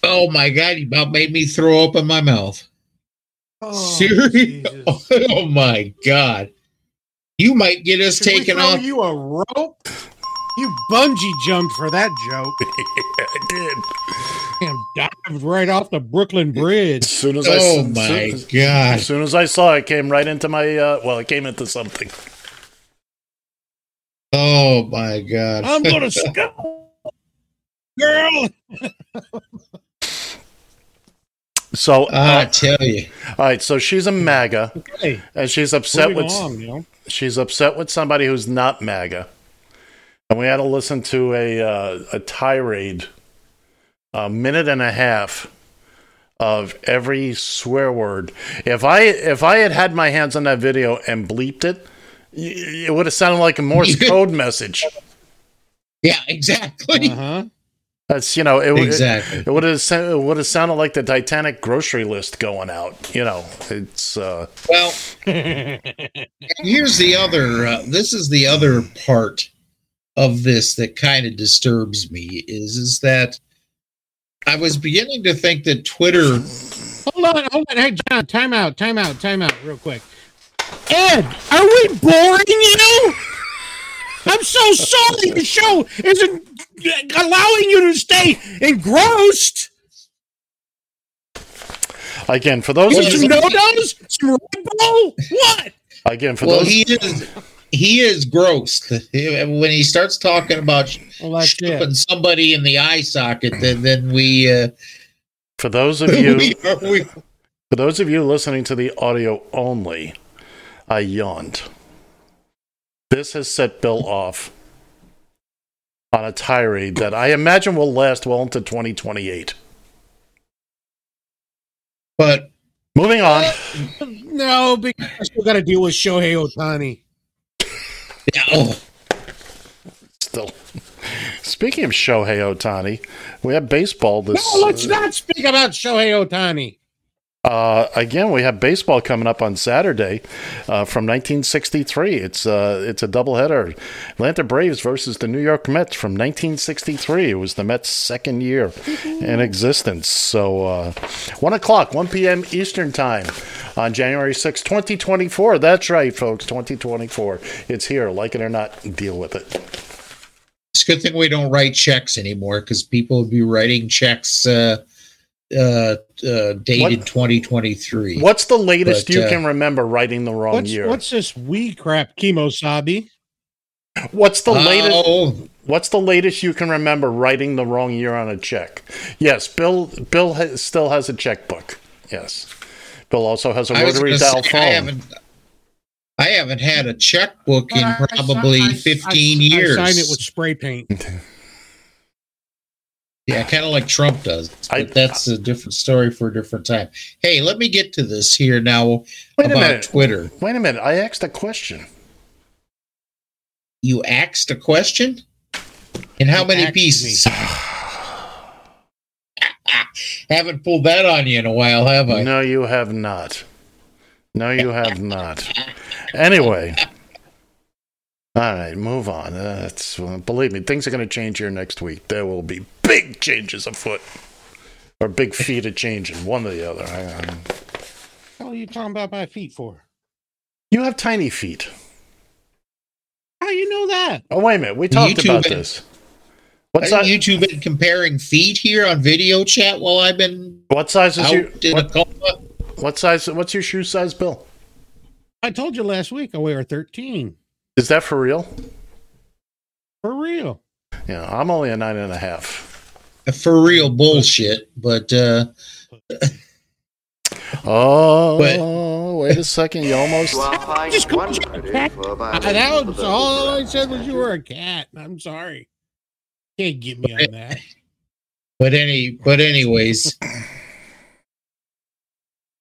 oh my god you about made me throw up in my mouth Oh, Seriously? oh my god you might get us Should taken throw off you a rope? You bungee jumped for that joke. yeah, I did. Damn, dived right off the Brooklyn Bridge. As soon as I oh my soon- god As soon as I saw it, it came right into my. Uh, well, it came into something. Oh my god! I'm gonna scoop, girl. So, I uh, tell you, all right. So she's a MAGA, Hey, and she's upset moving with on, you know. she's upset with somebody who's not MAGA, and we had to listen to a uh, a tirade, a minute and a half of every swear word. If I if I had had my hands on that video and bleeped it, it would have sounded like a Morse code message. yeah, exactly, Uh-huh. That's you know it would exactly. It would have it would have sounded like the Titanic grocery list going out. You know, it's uh, Well, here's the other. Uh, this is the other part of this that kind of disturbs me is is that I was beginning to think that Twitter. Hold on, hold on. Hey, John, time out, time out, time out, real quick. Ed, are we boring you? I'm so sorry the show isn't allowing you to stay engrossed. again for those You of some you no-nos? Some Red Bull? What? again for Well, those he is. He is gross when he starts talking about Well, that's shoving it. somebody in the eye socket. Then, then we, uh, for those of you we, are, we for those of you listening to the audio only, I yawned. This has set Bill off on a tirade that I imagine will last well into 2028. but Moving on. No, because I still got to deal with Shohei Ohtani. yeah, oh, Still. Speaking of Shohei Ohtani, we have baseball this. No, let's not speak about Shohei Ohtani. Uh, again, we have baseball coming up on Saturday uh, from 1963. It's uh, it's a doubleheader. Atlanta Braves versus the New York Mets from 1963. It was the Mets' second year in existence. So uh, one o'clock, 1 p.m. Eastern time on January 6, 2024. That's right, folks. 2024. It's here. Like it or not, deal with it. it's a good thing we don't write checks anymore because people would be writing checks uh, uh, uh, dated 2023. What's the latest But, you uh, can remember writing the wrong What's year? what's this wee crap, Kemosabi? What's the latest? Oh, What's the latest you can remember writing the wrong year on a check? Yes, Bill. Bill ha- still has a checkbook. Yes, Bill also has a was rotary dial say, I phone. haven't, I haven't had a checkbook in I- I- probably I- 15 I, years. I sign it with spray paint. Yeah, kind of like Trump does. But I- that's a different story for a different time. Hey, let me get to this here now Wait a about minute. Twitter. Wait a minute. I asked a question. You asked a question? In how You many pieces? Haven't pulled that on you in a while, have I? No, you have not. No, you have not. Anyway. All right, move on. Uh, it's, believe me, things are going to change here next week. There will be big changes afoot, or big feet of changing, one or the other. I, I, What are you talking about my feet for? you have tiny feet. How do you know that? Oh, wait a minute. We talked YouTube about and- this. What Have size? you two been comparing feet here on video chat while I've been What size is out your? What, what size? What's your shoe size, Bill? I told you last week I wear a 13. Is that for real? For real. Yeah, I'm only a nine and a half. For real bullshit, but uh Oh, wait a second. You almost. You are fined Just one called you a credit cat. for a I, violation that was all I said was you were a cat. I'm sorry. Can't get me on that. but any but anyways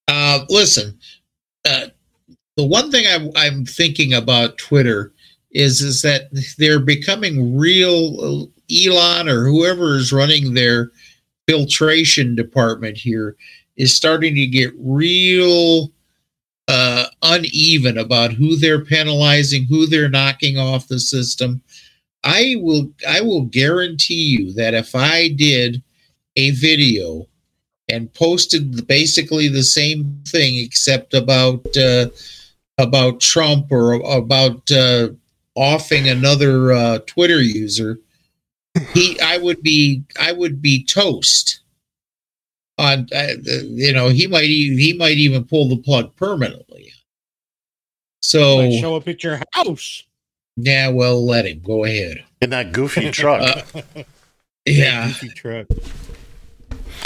uh listen the one thing I, i'm thinking about twitter is is that they're becoming real uh, elon or whoever is running their filtration department here is starting to get real uh uneven about who they're penalizing who they're knocking off the system. I will I will guarantee you that if I did a video and posted basically the same thing except about uh, about Trump or about uh, offing another uh, Twitter user, he I would be I would be toast. On uh, you know he might he might even pull the plug permanently. So Might show up at your house. yeah, well, let him go ahead. In that goofy truck. Uh, Yeah, Goofy truck.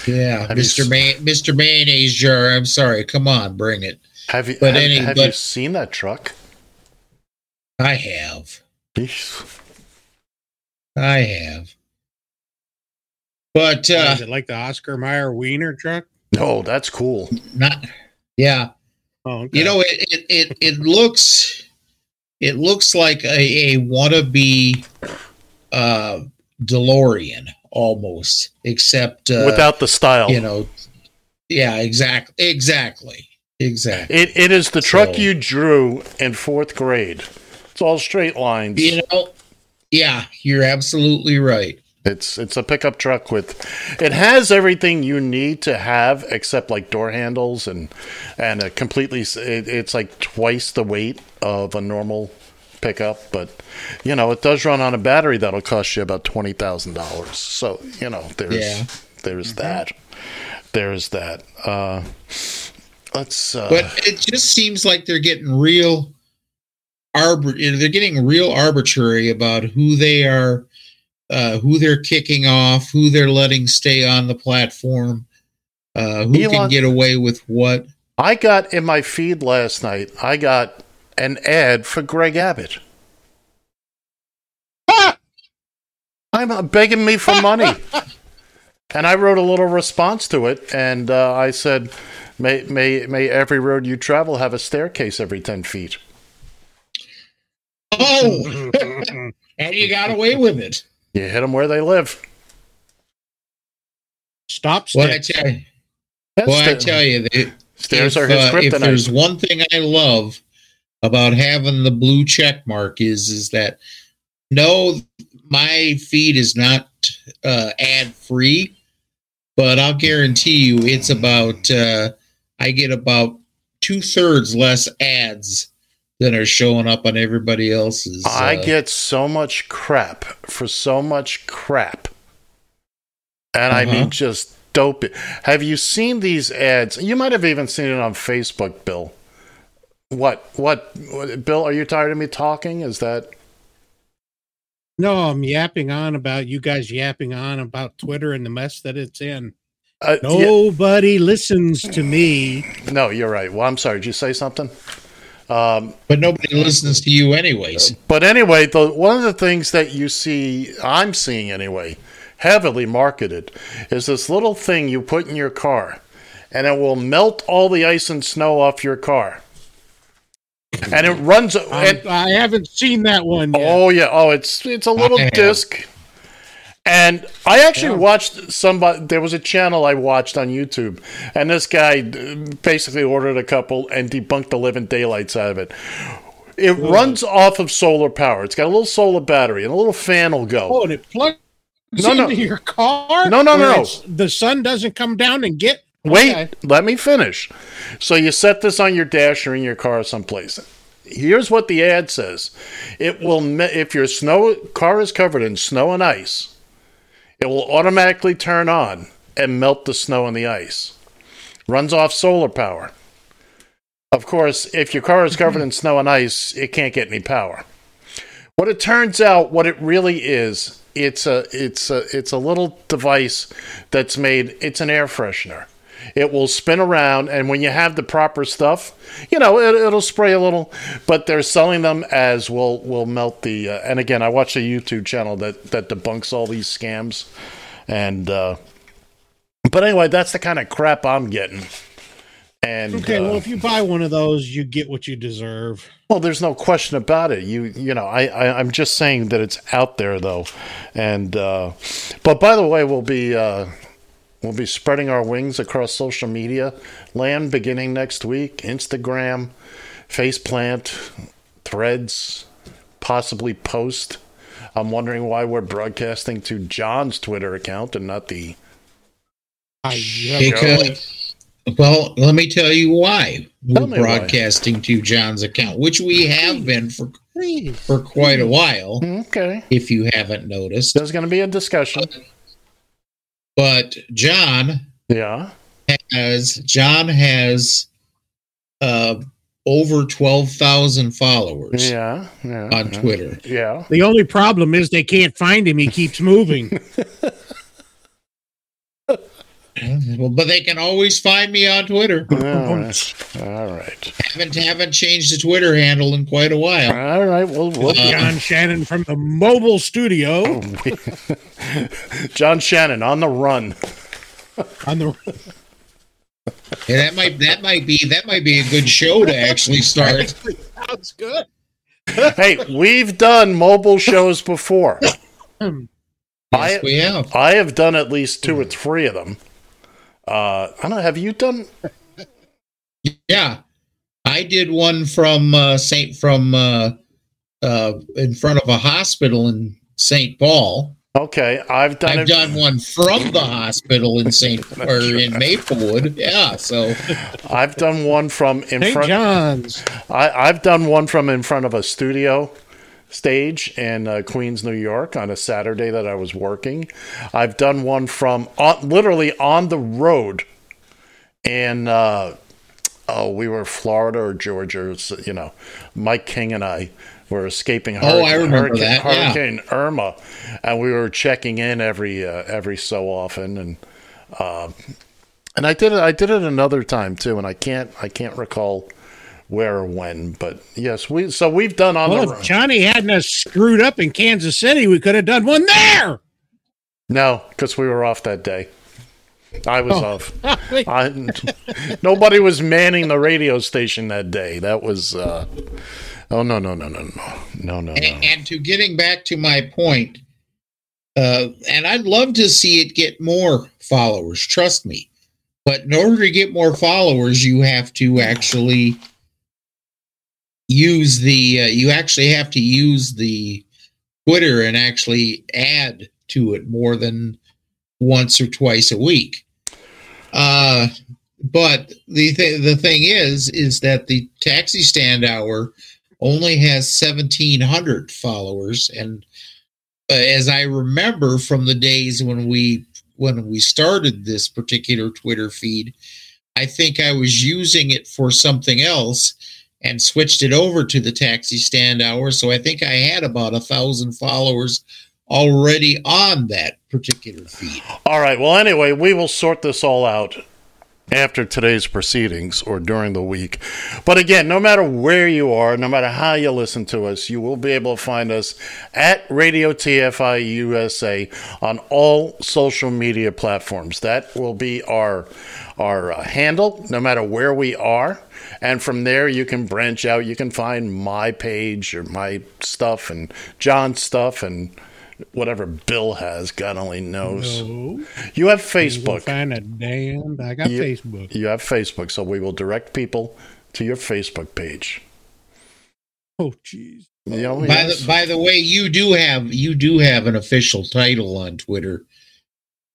yeah, Mr. May- Mr. Mayonnaise jar. I'm sorry. Come on, bring it. Have you, but have, any- have you seen that truck? I have. Yeesh. I have. But uh is it like the Oscar Mayer Wiener truck? No, that's cool. not. Yeah, Oh, okay. you know it. It it, it looks. It looks like a, a wannabe uh, DeLorean almost, except uh, Without the style. you know. Yeah, exactly, exactly, exactly. It, it is the truck So- you drew in fourth grade. It's all straight lines. You know, yeah, you're absolutely right. It's it's a pickup truck with it has everything you need to have except like door handles and and a completely it, it's like twice the weight of a normal pickup but you know it does run on a battery that'll cost you about $20,000 so you know there's Yeah. there's that there's that uh let's uh but it just seems like they're getting real arbor they're getting real arbitrary about who they are uh who they're kicking off who they're letting stay on the platform uh who can get away with what. I got in my feed last night I got an ad for Greg Abbott. I'm uh, begging me for money. and I wrote a little response to it, and uh, I said, may, may, may every road you travel have a staircase every 10 feet. oh! And you got away with it. You hit them where they live. Stop what i tell you. That's well i tell you that Stairs if, are his uh, if there's one thing I love about having the blue check mark is is that no, my feed is not uh, ad free, but I'll guarantee you it's about uh, I get about two thirds less ads than are showing up on everybody else's. I uh, get so much crap for so much crap. And I Uh-huh. mean, just dope. Have you seen these ads? You might have even seen it on Facebook, Bill. What? What? what Bill, are you tired of me talking? Is that? No, I'm yapping on about you guys yapping on about Twitter and the mess that it's in. Uh, yeah. Nobody listens to me. No, you're right. Well, I'm sorry. Did you say something? Um, But nobody listens to you, anyways. But anyway, the one of the things that you see, I'm seeing anyway, heavily marketed, is this little thing you put in your car, and it will melt all the ice and snow off your car. And it runs. I'm- and- I haven't seen that one yet. Oh yeah. Oh, it's it's a little I have. disc. And I actually watched somebody. There was a channel I watched on YouTube, and this guy basically ordered a couple and debunked the living daylights out of it. It runs off of solar power. It's got a little solar battery, and a little fan will go. Oh, and it plugs No, into no. your car. No, no, no, no. The sun doesn't come down and get. Wait, Okay. let me finish. So you set this on your dash or in your car someplace. Here's what the ad says: It will if your snow car is covered in snow and ice, it will automatically turn on and melt the snow and the ice. Runs off solar power. Of course, if your car is covered in snow and ice, it can't get any power. What it turns out, what it really is, it's a it's a it's a little device that's made. It's an air freshener. It will spin around, and when you have the proper stuff, you know it, it'll spray a little. But they're selling them as will will melt the. Uh, and again, I watch a YouTube channel that that debunks all these scams, and uh, but anyway, that's the kind of crap I'm getting. And Okay, uh, well, if you buy one of those, you get what you deserve. well, there's no question about it. You you know, I, I I'm just saying that it's out there though, and uh, but by the way, we'll be uh, we'll be spreading our wings across social media land beginning next week. Instagram, Faceplant, Threads, possibly Post. I'm wondering why we're broadcasting to John's Twitter account and not the. I, Because, well, let me tell you why Tell we're me why. broadcasting to John's account, which we have been for for quite a while. Mm, okay, If you haven't noticed, there's going to be a discussion. but John Yeah. has John has uh, over twelve thousand followers Yeah. Yeah. on Twitter. Yeah. the only problem is they can't find him. He keeps moving. Well, but they can always find me on Twitter. All right. All right. haven't haven't changed the Twitter handle in quite a while. All right. Well, we'll uh, John Shannon from the mobile studio oh, John Shannon on the run. on the. Yeah, that might that might be that might be a good show to actually start. Sounds good. hey, we've done mobile shows before. Yes, we have. I have done at least two or three of them. Uh, I don't know. Have you done? Yeah, I did one from uh, Saint from uh, uh, in front of a hospital in Saint Paul. Okay, I've done I've it. done one from the hospital in Saint or in Maplewood. Yeah, so I've done one from in St. front. John's. I, I've done one from in front of a studio stage in uh, Queens, New York on a Saturday that I was working. I've done one from on, literally on the road in, uh, oh, we were Florida or Georgia, so, you know, Mike King and I were escaping Oh, I remember Hurricane, that, yeah. Hurricane Irma, and we were checking in every uh, every so often, and uh, and I did it. I did it another time too, and I can't I can't recall where or when. But yes, we so we've done on well, the if Johnny hadn't us screwed up in Kansas City, we could have done one there. No, because we were off that day. I was oh. off. I, nobody was manning the radio station that day. That was. Uh, oh no no no no no no no. And, no. and to getting back to my point, uh, and I'd love to see it get more followers. Trust me. But in order to get more followers, you have to actually use the. Uh, you actually have to use the Twitter and actually add to it more than once or twice a week. Uh, but the th- the thing is, is that the taxi stand hour only has seventeen hundred followers, and uh, as I remember from the days when we when we started this particular Twitter feed, I think I was using it for something else and switched it over to the taxi stand hour. So I think I had about a thousand followers already on that particular feed. All right. Well, anyway, we will sort this all out after today's proceedings or during the week. But again, no matter where you are, no matter how you listen to us, you will be able to find us at Radio TFI USA on all social media platforms. That will be our our uh, handle, no matter where we are. And from there, you can branch out. You can find my page or my stuff and John's stuff and whatever Bill has. God only knows. No. You have You Facebook. won't find a damn. I got You- Facebook. You have Facebook, so we will direct people to your Facebook page. Oh, jeez. You know, By yes. the by the way, you do have you do have an official title on Twitter.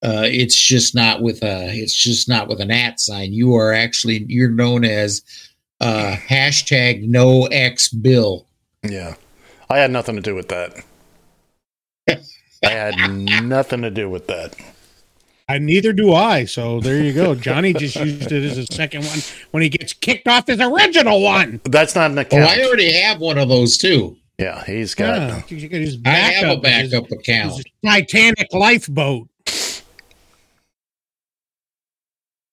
Uh, it's just not with a it's just not with an at sign. You are actually you're known as uh, hashtag no X Bill. yeah, I had nothing to do with that. I had nothing to do with that. I neither do I. So there you go. Johnny just used it as a second one when he gets kicked off his original one. That's not an Oh, account. I already have one of those too. yeah, he's got. Yeah, you got his I have a backup, his- backup account. his Titanic lifeboat.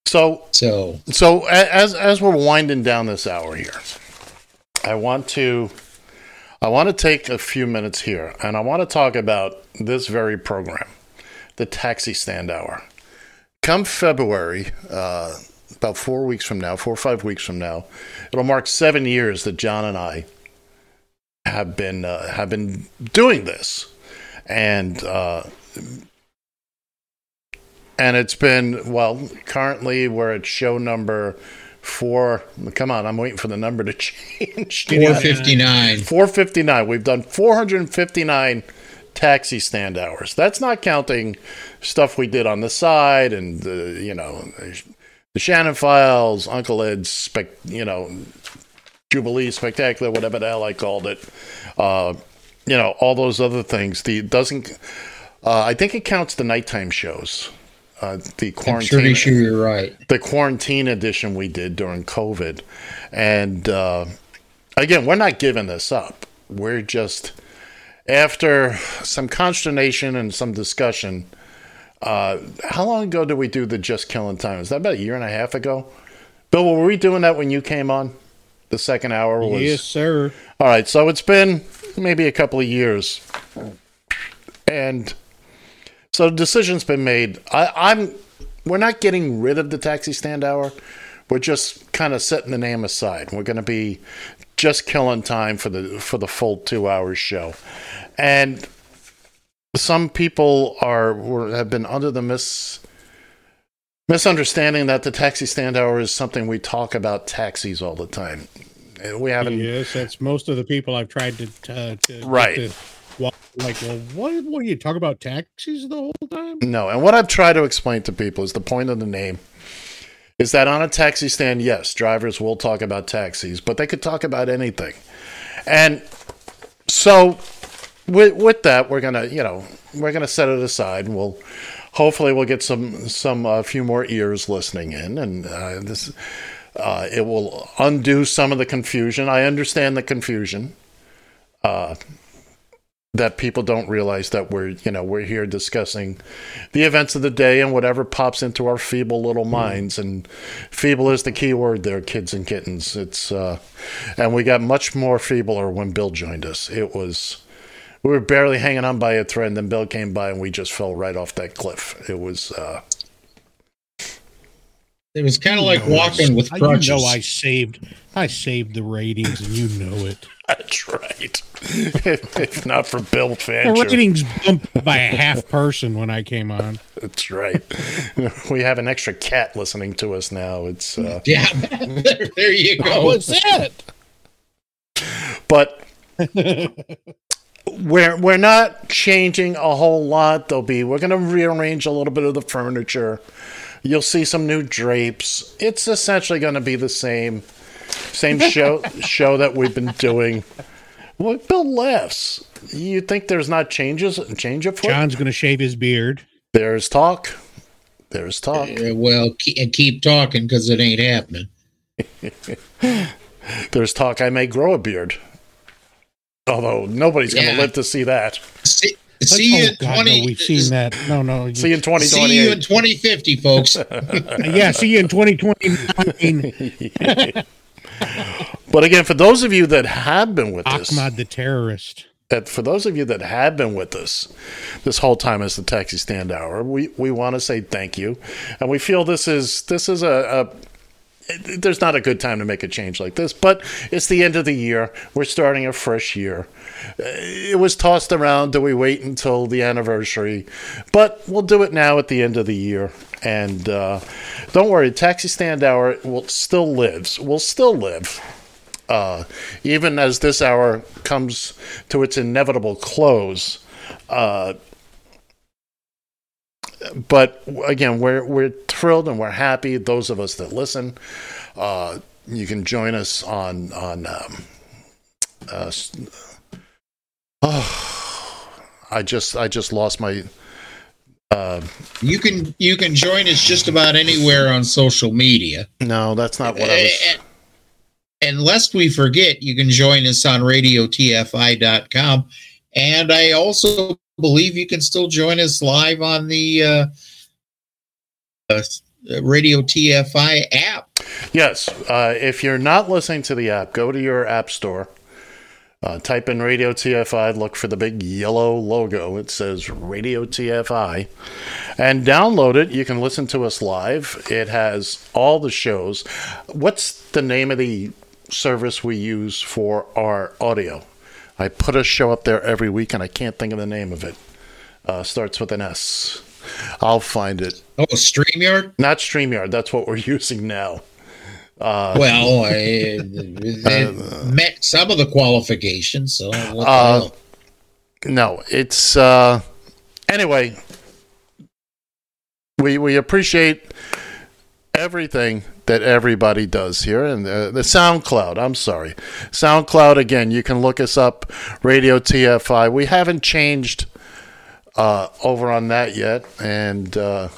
So So So as as we're winding down this hour here, I want to I want to take a few minutes here and I want to talk about this very program, the Taxi Stand Hour. Come February, uh, about four weeks from now, four or five weeks from now, it'll mark seven years that John and I have been uh, have been doing this, and uh, and it's been well currently we're at show number four. Come on i'm waiting for the number to change. Four fifty nine. 459 we've done 459 taxi stand hours. That's not counting stuff we did on the side and the you know the shannon files uncle ed's spec you know jubilee spectacular whatever the hell i called it. Uh you know all those other things. The doesn't uh, i think it counts the nighttime shows uh, the I'm quarantine pretty sure you're right. the quarantine edition we did during COVID. And uh, again, we're not giving this up. We're just, after some consternation and some discussion, uh, how long ago did we do the Just Killing Time? Was that about a year and a half ago? Bill, were we doing that when you came on? The second hour was. Yes, sir. All right, so it's been maybe a couple of years, and so the decision's been made. I, I'm we're not getting rid of the taxi stand hour. We're just kind of setting the name aside. We're going to be just killing time for the for the full two hours show, and some people are were, have been under the mis misunderstanding that the taxi stand hour is something we talk about taxis all the time. We haven't Yes, that's most of the people I've tried to, uh, to Right. to like, well, what? What you talk about taxis the whole time? No, and what I've tried to explain to people is the point of the name is that on a taxi stand, yes, drivers will talk about taxis, but they could talk about anything. And so with with that, we're gonna, you know, we're gonna set it aside. and We'll hopefully we'll get some some a few more ears listening in, and uh, this uh, it will undo some of the confusion. I understand the confusion. That people don't realize that we're you know we're here discussing the events of the day and whatever pops into our feeble little minds. And feeble is the key word there kids and kittens. It's uh and we got much more feebler when bill joined us. It was we were barely hanging on by a thread and then bill came by and we just fell right off that cliff. It was uh It was kind of like walking with I- crutches. You know, I saved, I saved the ratings, and you know it. that's right if, if not for bill The Fancher. ratings bumped by a half person when I came on. that's right we have an extra cat listening to us now it's uh yeah, there, there you go. was it? but we're we're not changing a whole lot. There'll be we're going to rearrange a little bit of the furniture. You'll see some new drapes. It's essentially going to be the same same show show that we've been doing. Well, Bill laughs. You think there's not changes change afoot? John's going to shave his beard. There's talk. There's talk. Uh, well, keep, and keep talking because it ain't happening. There's talk I may grow a beard. Although nobody's going to Yeah. live to see that. See, see you oh in God, 20. no, we've seen that. No, no. See you in See you in 2050, folks. yeah, see you in 2029. But again, for those of you that have been with us, Ahmad the terrorist. that for those of you that have been with us this whole time as the taxi stand hour, we, we want to say thank you, and we feel this is this is a, a there's not a good time to make a change like this, but it's the end of the year. We're starting a fresh year. Uh, It was tossed around. Do we wait until the anniversary? But we'll do it now at the end of the year. And uh, don't worry, Taxi Stand Hour will still lives. Will still live uh, even as this hour comes to its inevitable close. Uh, but again, we're we're thrilled and we're happy. Those of us that listen, uh, you can join us on on. Um, uh, oh, I just I just lost my. Uh, you can you can join us just about anywhere on social media. no, that's not what I was. And, lest we forget, you can join us on radiotfi.com. And I also believe you can still join us live on the uh, uh, Radio TFI app. Yes. Uh, if you're not listening to the app, go to your app store. Uh, type in Radio TFI, look for the big yellow logo. It says Radio TFI. And download it. You can listen to us live. It has all the shows. What's the name of the service we use for our audio? I put a show up there every week and I can't think of the name of it. Uh, starts with an S. I'll find it. Oh, StreamYard? Not StreamYard. That's what we're using now. Uh, Well, I, it met some of the qualifications. So what Uh, no, it's uh, anyway. We we appreciate everything that everybody does here, and the, the SoundCloud. I'm sorry, SoundCloud again. You can look us up, Radio TFI. We haven't changed uh, over on that yet, and uh,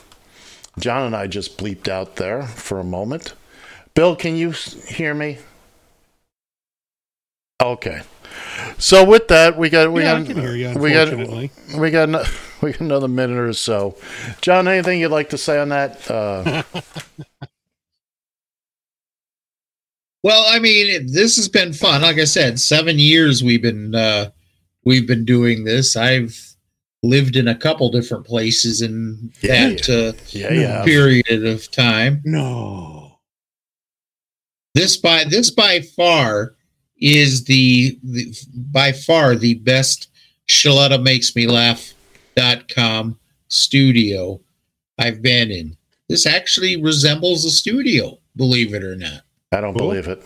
John and I just bleeped out there for a moment. Bill, can you hear me? Okay. So with that, we got we Yeah, I got can hear you, we got we got we got another minute or so. John, anything you'd like to say on that? Uh, Well, I mean, this has been fun. Like I said, seven years we've been uh, we've been doing this. I've lived in a couple different places in Yeah, that uh, yeah, yeah. period of time. No. This by this by far is the, the by far the best Shaletta makes me laugh.com studio I've been in. This actually resembles a studio, believe it or not. I don't Cool. believe it.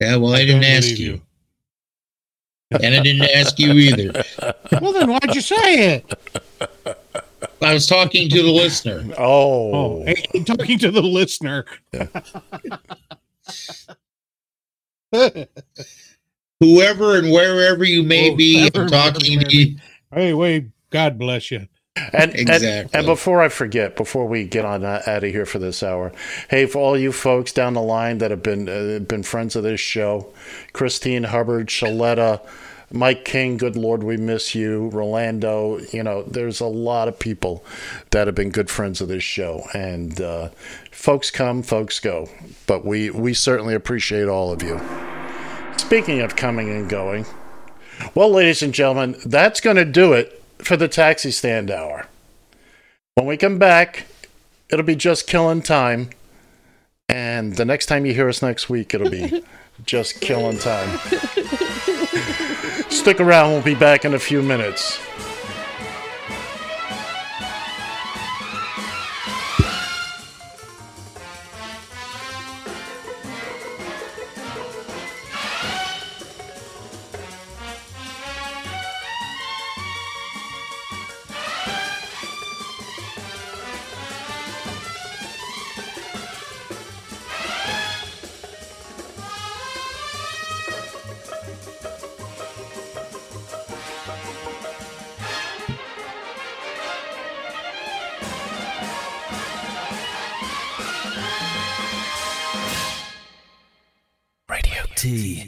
Yeah, well, I, I didn't ask you. you. and I didn't ask you either. Well, then why'd you say it? I was talking to the listener. Oh, Oh, hey, talking to the listener. Whoever and wherever you may Oh, be, I'm talking to you. hey, wait, God bless you. And, and- And, before I forget, before we get on uh, out of here for this hour, hey, for all you folks down the line that have been uh, been friends of this show, Christine Hubbard, Shaletta, Mike King, good Lord, we miss you, Rolando. You know, there's a lot of people that have been good friends of this show, and uh, folks come, folks go, but we we certainly appreciate all of you. Speaking of coming and going, well, ladies and gentlemen, that's going to do it for the taxi stand hour. When we come back, it'll be just killing time. And the next time you hear us next week, it'll be just killing time. Stick around, we'll be back in a few minutes.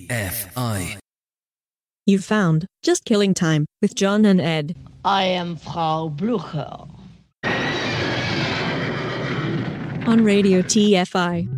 TFI. You found Just Killing Time with John and Ed. I am Frau Blucher. on Radio TFI.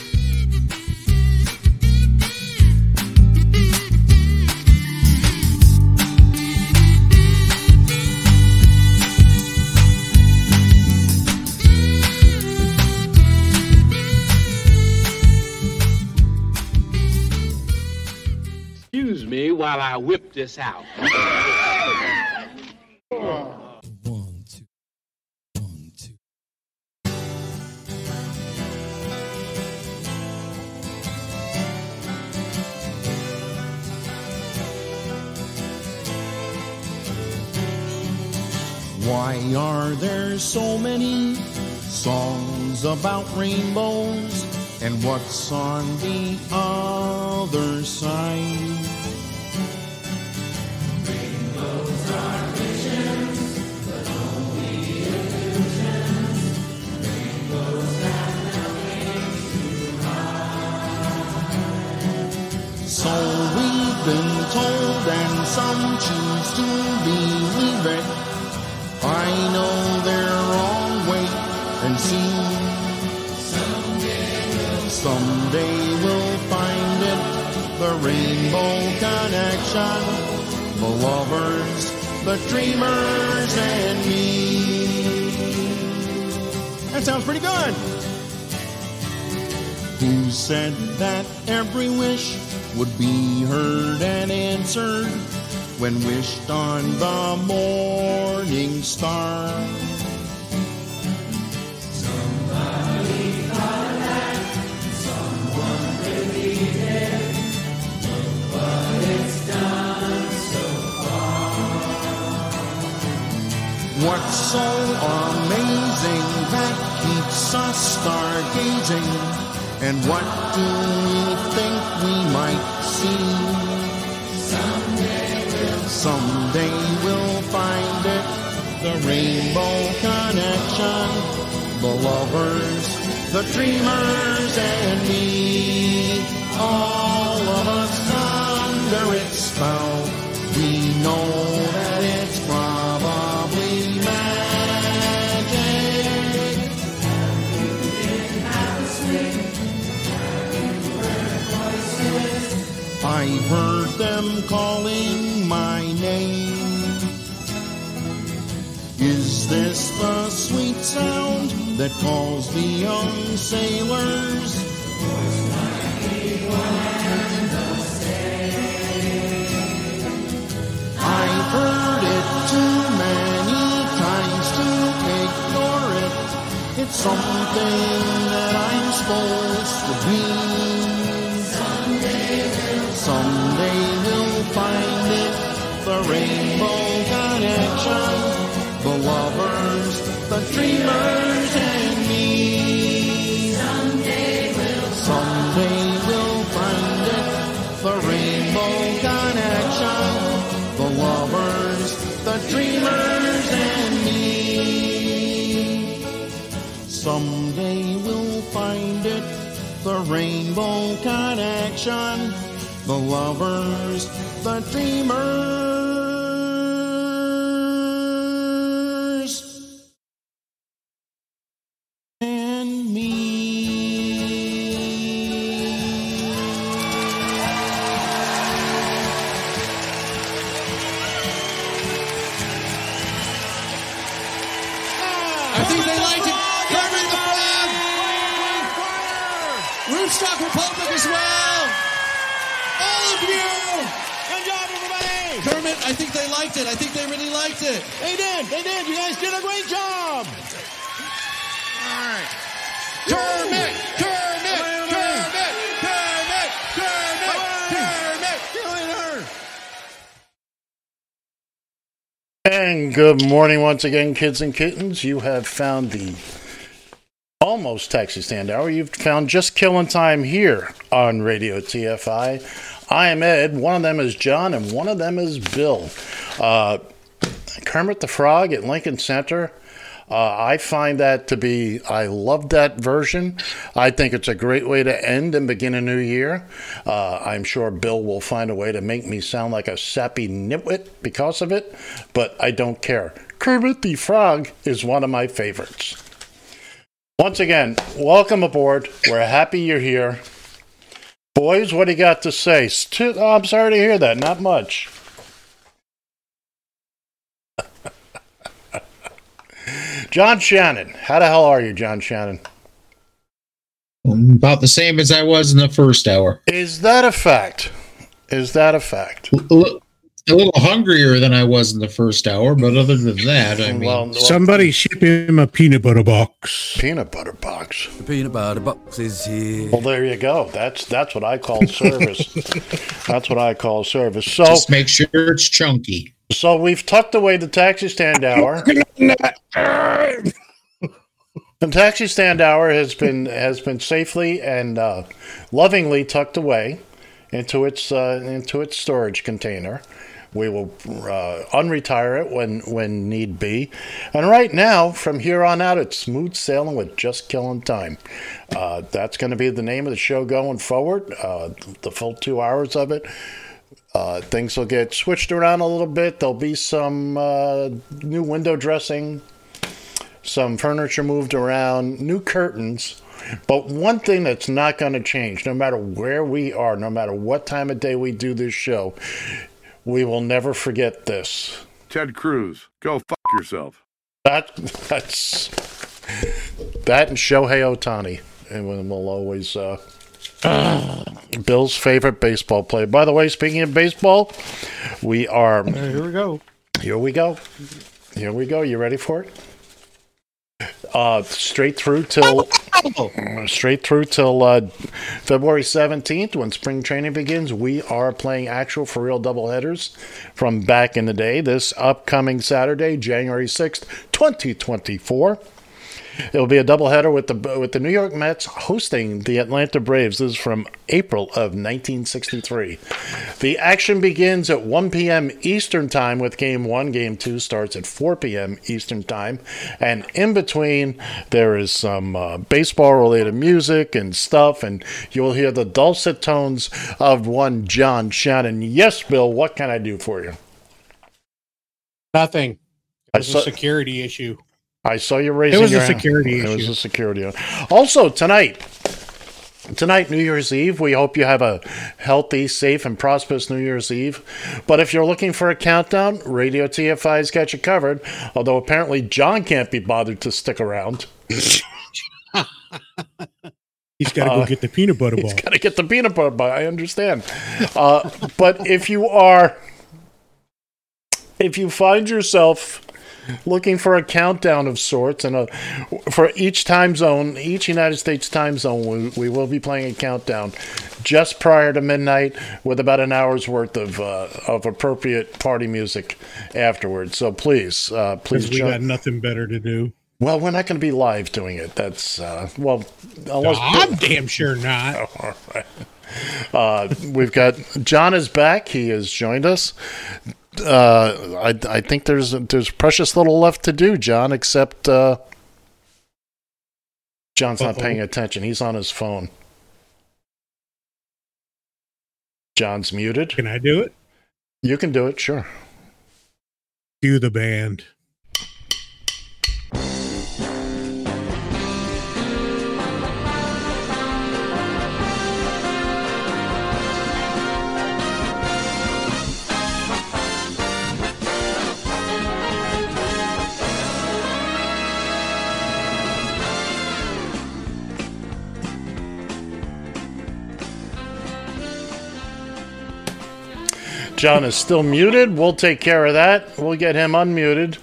I whip this out. Why are there so many songs about rainbows? And what's on the other side? So we've been told, and some choose to believe it. I know they're wrong, and see. Someday we'll, Someday we'll find it, the rainbow connection, the lovers, the dreamers, and me. That sounds pretty good. Who said that every wish would be heard and answered when wished on the morning star? What's so amazing that keeps us stargazing? And what do we think we might see? Someday we'll, Someday we'll find it, the rainbow connection, the lovers, the dreamers, and me. All of us under its spell, we know them calling my name. Is this the sweet sound that calls the young sailors? I've heard it too many times to ignore it. It's something that I'm supposed to be. Someday we'll dreamers, and me. someday we'll, Someday we'll find it, the rainbow connection, the lovers, the dreamers, and me. Someday we'll find it, the rainbow connection, the lovers, the dreamers, good morning once again, kids and kittens. You have found the almost taxi stand hour. You've found just killing time here on Radio TFI. I am Ed. One of them is John, and one of them is Bill. Uh, Kermit the Frog at Lincoln Center. Uh, I find that to be, I love that version. I think it's a great way to end and begin a new year. Uh, I'm sure Bill will find a way to make me sound like a sappy nitwit because of it, but I don't care. Kermit the Frog is one of my favorites. Once again, welcome aboard. We're happy you're here. Boys, what do you got to say? Oh, I'm sorry to hear that. Not much. John Shannon. How the hell are you, John Shannon? I'm about the same as I was in the first hour. Is that a fact? Is that a fact? A li- a little hungrier than I was in the first hour, but other than that, I mean, Well, well, Somebody ship him a peanut butter box. peanut butter box. The peanut butter box is here. Well, there you go. That's that's what I call service. that's what I call service. So just make sure it's chunky. So we've tucked away the taxi stand hour. The taxi stand hour has been has been safely and uh, lovingly tucked away into its uh, into its storage container. We will uh, unretire it when when need be. And right now, from here on out, it's smooth sailing with just killing time. Uh, that's going to be the name of the show going forward. Uh, the full two hours of it. Uh, things will get switched around a little bit. There'll be some uh, new window dressing, some furniture moved around, new curtains. But one thing that's not going to change, no matter where we are, no matter what time of day we do this show, we will never forget this. Ted Cruz, go fuck yourself. That that's that and Shohei Ohtani, and we will always uh, Bill's favorite baseball player. By the way, speaking of baseball, we are here. We go. Here we go. Here we go. You ready for it? Uh, straight through till straight through till uh, February seventeenth, when spring training begins. We are playing actual for real doubleheaders from back in the day. This upcoming Saturday, January sixth, twenty twenty four. It'll be a doubleheader with the with the New York Mets hosting the Atlanta Braves. This is from April of 1963. The action begins at 1 p.m. Eastern Time with Game One. Game Two starts at 4 p.m. Eastern Time, and in between there is some uh, baseball-related music and stuff, and you'll hear the dulcet tones of one John Shannon. Yes, Bill. What can I do for you? Nothing. It's a security issue. I saw you raising. It was a your hand. security It was a security. Also tonight, tonight New Year's Eve. We hope you have a healthy, safe, and prosperous New Year's Eve. But if you're looking for a countdown, Radio TFI's got you covered. Although apparently John can't be bothered to stick around. He's got to go Uh, get the peanut butter He's ball. got to get the peanut butter. But I understand. Uh, but if you are, if you find yourself looking for a countdown of sorts and a, for each time zone, each United States time zone, we, we will be playing a countdown just prior to midnight with about an hour's worth of uh, of appropriate party music afterwards. So please, uh, please, Because we join- got nothing better to do. well, we're not going to be live doing it. That's uh, well, unless I'm damn sure not. All right. Uh, we've got John is back. He has joined us. Uh, I, I think there's there's precious little left to do, John. Except uh, John's not Uh-oh. paying attention. He's on his phone. John's muted. Can I do it? You can do it, sure. Cue the band. John is still muted. We'll take care of that. We'll get him unmuted.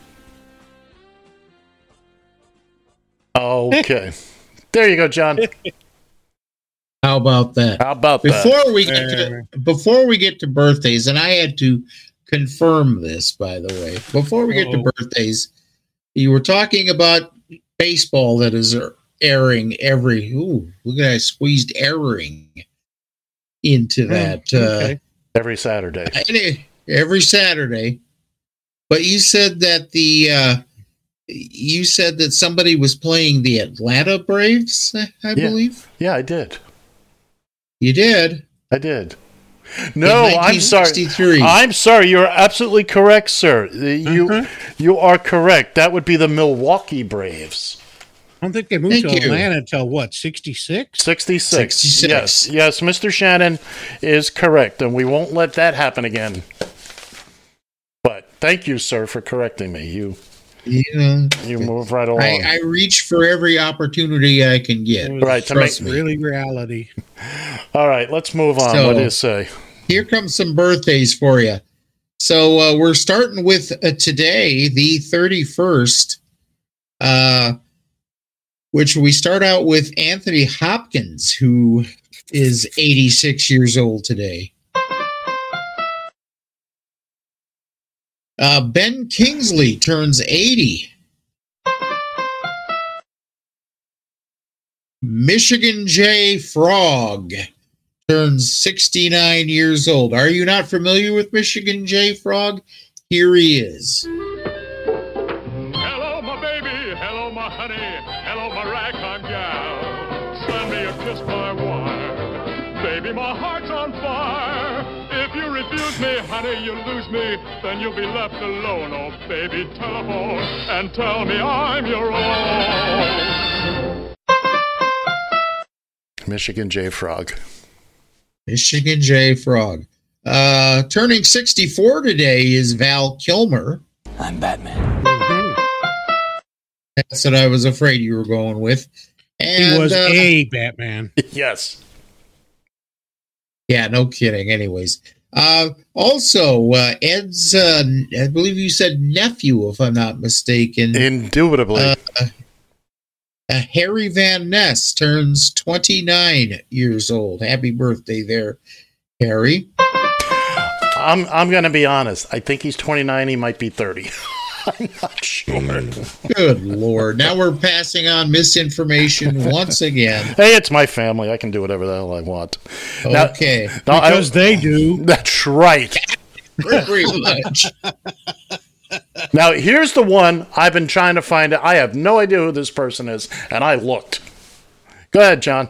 Okay. there you go, John. How about that? How about that? Before we get to, before we get to birthdays, and I had to confirm this, by the way. Before we get to Uh-oh. birthdays, you were talking about baseball that is airing every. Ooh, look at I squeezed airing into that. Uh, okay. Every Saturday. any, every Saturday. But you said that the uh, you said that somebody was playing the Atlanta Braves, I, I Yeah. believe. Yeah, I did. You did. I did. No, I'm sorry. I'm sorry. You're absolutely correct, sir. You Uh-huh. you are correct. That would be the Milwaukee Braves. I don't think they moved Thank to you. Atlanta until what, 66? 66. 66. Yes, yes, Mr. Shannon is correct, and we won't let that happen again. But thank you, sir, for correcting me. You Yeah. you move right along. I, I reach for every opportunity I can get. Right, to make- me. Really reality. All right, let's move on. So- what do you say? Here comes some birthdays for you. So uh, we're starting with uh, today, the 31st, uh, which we start out with Anthony Hopkins, who is 86 years old today. Uh, ben Kingsley turns 80. Michigan J. Frog turns 69 years old. Are you not familiar with Michigan J. Frog? Here he is. Then you'll be left alone. Oh, baby, telephone and tell me I'm your own. Michigan J Frog. Michigan J. Frog. Uh, turning 64 today is Val Kilmer. I'm Batman. That's what I was afraid you were going with. And, he was uh, a Batman. yes. Yeah, no kidding. Anyways, uh, also uh, Ed's, uh, I believe you said nephew, if I'm not mistaken. Indubitably. Uh, uh, Harry Van Ness turns 29 years old. Happy birthday there, Harry. I'm I'm gonna be honest. I think he's 29. He might be 30. I'm not sure. Good Lord. Now we're passing on misinformation once again. Hey, it's my family. I can do whatever the hell I want. Now- Okay. no, I- Because they do. That's right. Pretty much. Now, here's the one I've been trying to find out. I have no idea who this person is, and I looked. Go ahead, John.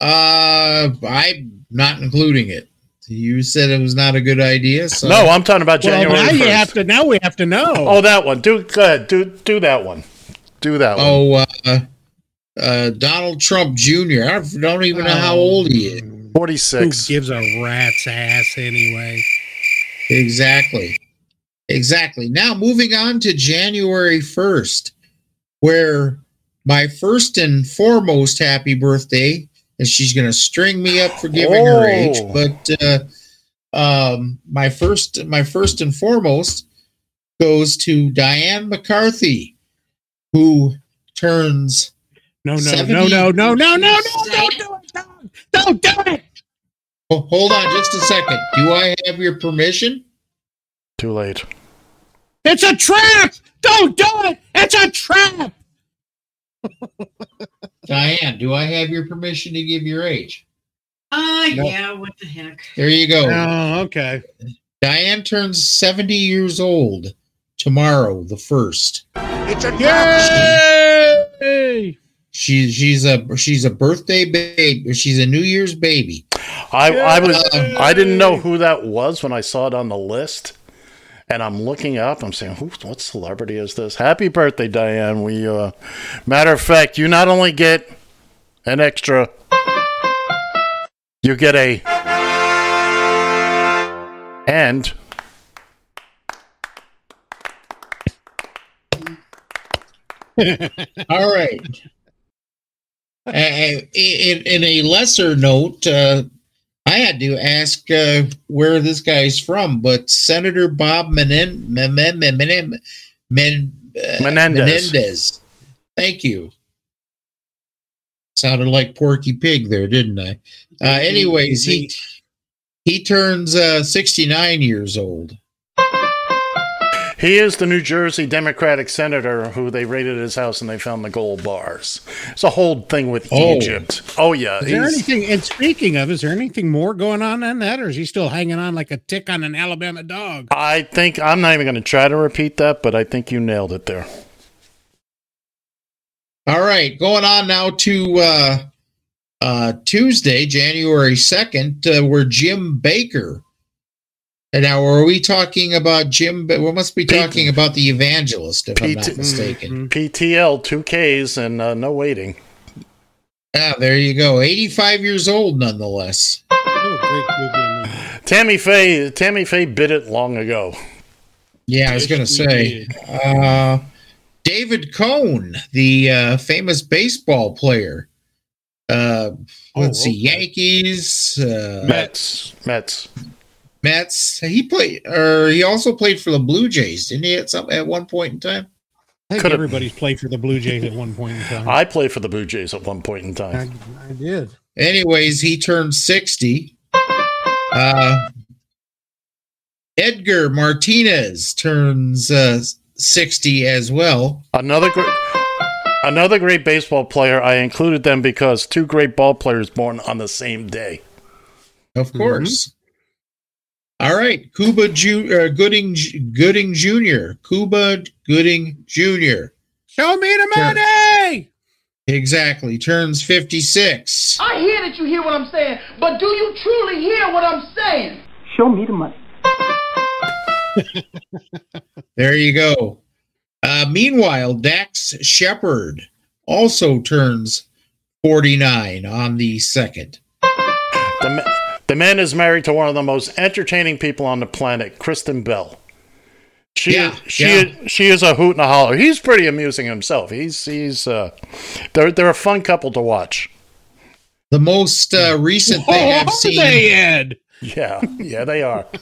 Uh, I'm not including it. You said it was not a good idea. So no, I'm talking about January. Well, January now 1st. you have to. Now we have to know. Oh, that one. Do go ahead. Do do that one. Do that one. Oh, uh, uh, Donald Trump Jr. I don't even know how old he is. Who 46. gives a rat's ass anyway? Exactly. Exactly. Now, moving on to January 1st, where my first and foremost happy birthday, and she's going to string me up for giving her age, Oh. but uh, um, my first, my first and foremost goes to Diane McCarthy, who turns No, no, 70 no, no, no, no, no, no! Don't do it! Don't, don't do it! Oh, hold on just a second. Do I have your permission? Too late. It's a trap! Don't do it! It's a trap! Diane, do I have your permission to give your age? Ah, No. yeah, what the heck. There you go. Oh, okay. Diane turns 70 years old tomorrow, the first. It's a Yay! She, she's a she's a birthday baby. She's a New Year's baby. I I was I didn't know who that was when I saw it on the list. And I'm looking up. I'm saying, "Who? What celebrity is this?" Happy birthday, Diane. We, uh, matter of fact, you not only get an extra, you get a, and All right. In, in a lesser note, uh, I had to ask uh, where this guy's from, but Senator Bob Menen- Men- Men- Men- Men- Men- uh, Menendez. Menendez. Thank you. Sounded like Porky Pig there, didn't I? Uh, anyways, he He turns uh, 69 years old. He is the New Jersey Democratic senator who they raided his house and they found the gold bars. It's a whole thing with Oh. Egypt. Oh yeah, Is there anything? And speaking of, is there anything more going on than that, or is he still hanging on like a tick on an Alabama dog? I think I'm not even going to try to repeat that, but I think you nailed it there. All right, going on now to uh, uh, Tuesday, January 2nd, uh, where Jim Bakker. And now, are we talking about Jim? Ba- We must be talking about the evangelist, if I'm not PT mistaken. PTL, two Ks, and uh, no waiting. Ah, there you go. 85 years old, nonetheless. Tammy Faye, Tammy Faye bit it long ago. Yeah, I was going to say. Uh, David Cone, the uh, famous baseball player. Uh, let's see, Yankees, uh, Mets, Mets. Mets. He played, or he also played for the Blue Jays, didn't he? At some at one point in time. I think Could've- everybody's played for the Blue Jays at one point in time. I played for the Blue Jays at one point in time. I did. Anyways, he turned sixty. Uh, Edgar Martinez turns uh, sixty as well. Another great, another great baseball player. I included them because two great ball players born on the same day. Of course. All right, Cuba Ju- uh, Gooding Gooding Jr. Cuba Gooding Jr. Show me the money. Exactly, turns fifty six. I hear that you hear what I'm saying, but do you truly hear what I'm saying? Show me the money. There you go. Uh, meanwhile, Dax Shepard also turns forty nine on the second. The, ma- the man is married to one of the most entertaining people on the planet, Kristen Bell. She Yeah, she yeah. she is a hoot and a holler. He's pretty amusing himself. He's he's uh, they're they're a fun couple to watch. The most uh, recent thing I've seen. Ed? Yeah, yeah, they are.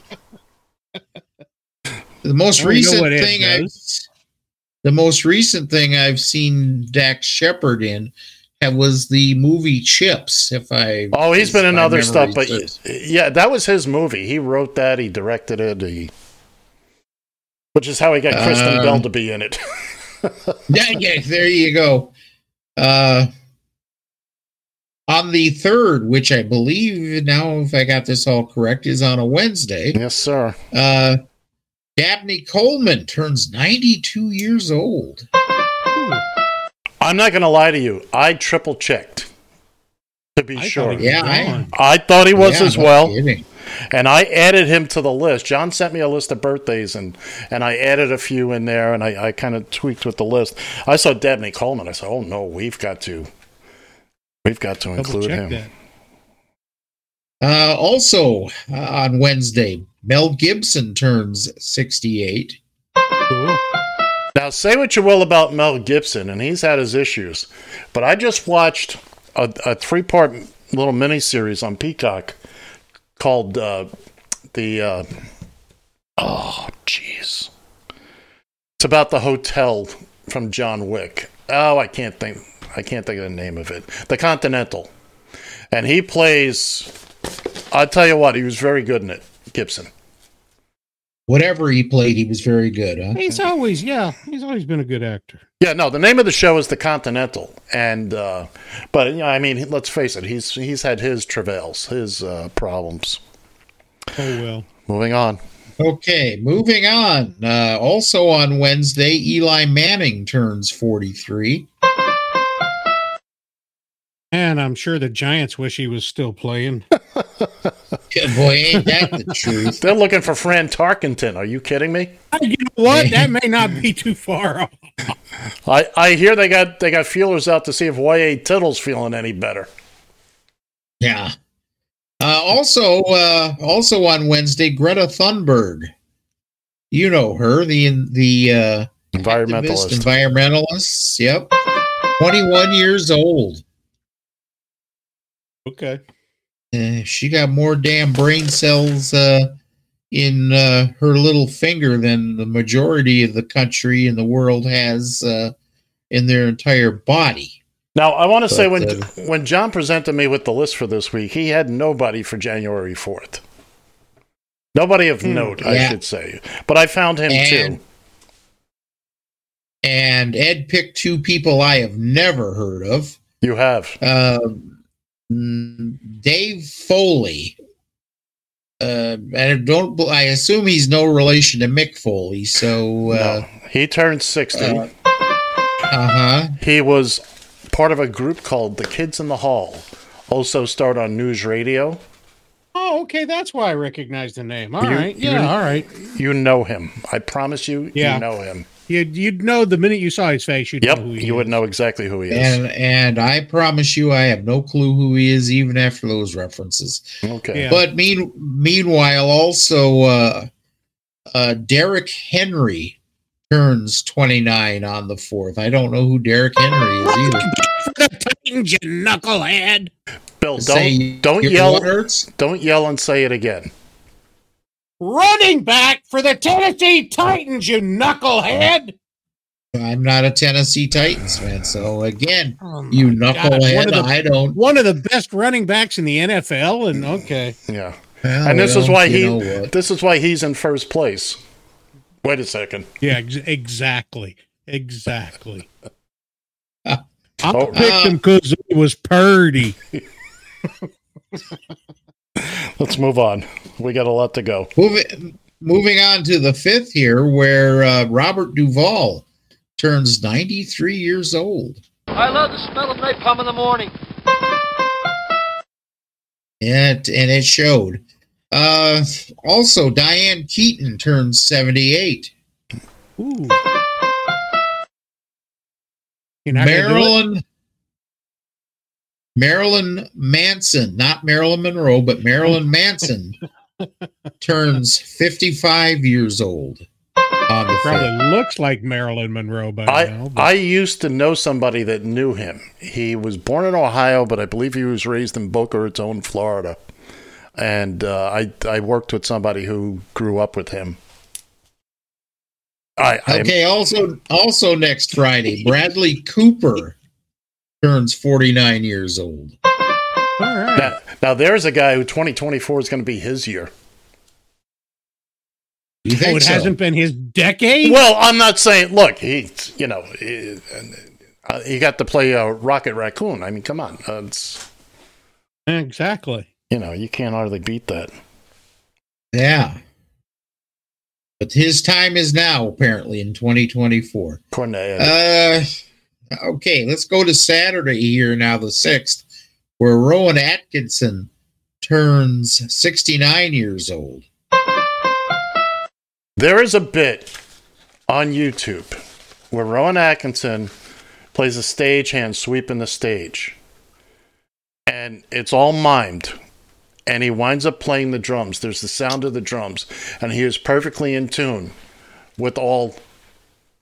The most I don't know recent thing I've the most recent thing I've seen Dax Shepard in that was the movie Chips. If I Oh, he's been in other stuff, but yeah, that was his movie. He wrote that. He directed it. He, which is how he got Kristen Um, Bell to be in it. yeah, yeah, there you go. Uh, on the third, which I believe now, if I got this all correct, is on a Wednesday. yes, sir. Uh, Dabney Coleman turns 92 years old. I'm not going to lie to you. I triple checked to be I sure. he Yeah, I- I thought he was Yeah, as well, kidding. and I added him to the list. John sent me a list of birthdays, and and I added a few in there, and I, I kind of tweaked with the list. I saw Dabney Coleman. I said, "Oh no, we've got to, we've got to Double include him." Uh, also uh, on Wednesday, Mel Gibson turns 68. Cool. Now, say what you will about Mel Gibson, and he's had his issues, but I just watched a, a three part little mini series on Peacock called uh, the. Uh, oh, jeez. It's about the hotel from John Wick. Oh, I can't think. I can't think of the name of it. The Continental, and he plays. I'll tell you what, he was very good in it, Gibson. Whatever he played, he was very good. Huh? He's always, yeah, he's always been a good actor. Yeah, no, the name of the show is The Continental, and uh, but you know, I mean, let's face it, he's he's had his travails, his uh, problems. Oh well. Moving on. Okay, moving on. Uh, also on Wednesday, Eli Manning turns 43. And I'm sure the Giants wish he was still playing. Yeah, boy, ain't that the truth? They're looking for Fran Tarkenton. Are you kidding me? you know what? That may not be too far off. I, I hear they got they got feelers out to see if Y.A. Tittle's feeling any better. Yeah. Uh, also, uh, also on Wednesday, Greta Thunberg. You know her, the the uh, Environmentalist. activist, environmentalists. Yep, twenty-one years old. Okay. Uh, she got more damn brain cells uh, in uh, her little finger than the majority of the country and the world has uh, in their entire body. Now, I want to say when uh, when John presented me with the list for this week, he had nobody for January fourth. Nobody of note, I should say. But I found him And- too. And Ed picked two people I have never heard of. You have. Um, Dave Foley. Uh, I don't. I assume he's no relation to Mick Foley. So, uh no, he turned 60. uh huh. He was part of a group called The Kids in the Hall. Also starred on news radio. Oh, okay. That's why I recognize the name. All You- right. you- Yeah. All right. You know him. I promise you, Yeah. you know him. You'd, you'd know the minute you saw his face. You'd Yep, know who he you is. would know exactly who he is. And and I promise you, I have no clue who he is, even after those references. Okay. But mean meanwhile, also uh, uh, Derrick Henry turns twenty nine on the fourth. I don't know who Derrick Henry is either. Titans, you knucklehead. Bill, don't don't yell. what? Don't yell and say it again. Running back for the Tennessee Titans, you knucklehead. I'm not a Tennessee Titans fan, so again, Oh you God, knucklehead. one of the- I don't. One of the best running backs in the NFL, and okay. Yeah. Well, and this is why he this is why he's in first place. Wait a second. Yeah, ex- exactly. Exactly. I Oh. picked him because uh, it was Purdy. Let's move on. We got a lot to go. Moving moving on to the fifth here, where uh, Robert Duvall turns ninety three years old. I love the smell of napalm in the morning. And, and it showed. Uh, also, Diane Keaton turns 78. Ooh. You're not gonna do it? Marilyn Marilyn Manson, not Marilyn Monroe, but Marilyn Manson turns 55 years old on the Probably fifth. looks like Marilyn Monroe by I now. but- I used to know somebody that knew him. He was born in Ohio, but I believe he was raised in Boca Raton, Florida. And uh, I I worked with somebody who grew up with him. I, I Okay, also also next Friday, Bradley Cooper turns 49 years old. All right. now, now there's a guy who 2024 is going to be his year. You Oh, it so? hasn't been his decade? Well, I'm not saying. Look, he, you know, he, uh, he got to play uh, Rocket Raccoon. I mean, come on, uh, it's exactly. you know, you can't hardly beat that. Yeah. But his time is now, apparently, in 2024. According to Ed. Uh, okay, let's go to Saturday here now, the 6th, where Rowan Atkinson turns 69 years old. There is a bit on YouTube where Rowan Atkinson plays a stagehand sweeping the stage. And it's all mimed. And he winds up playing the drums. There's the sound of the drums. And he is perfectly in tune with all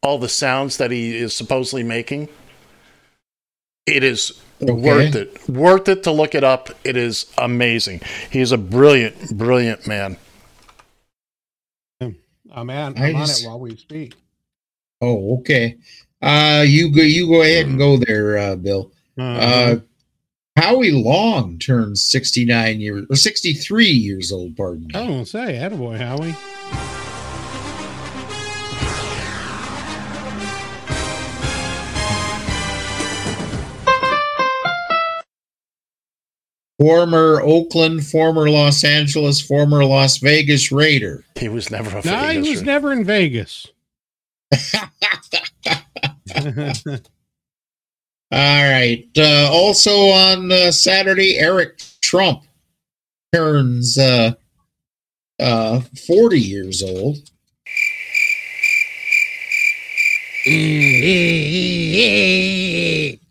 all the sounds that he is supposedly making. It is worth it. Worth it to look it up. It is amazing. He's a brilliant, brilliant man. I'm, on, I I'm on just- it while we speak. Oh, okay. Uh, you go. You go ahead and go there, uh, Bill. Uh, Uh-huh. Howie Long turns 69 years or 63 years old. Pardon me. I don't say, attaboy, Howie. Former Oakland, former Los Angeles, former Las Vegas Raider. He was never a No, he was Ra- never in Vegas. All right. Uh, also on uh, Saturday, Eric Trump turns uh, uh, 40 years old.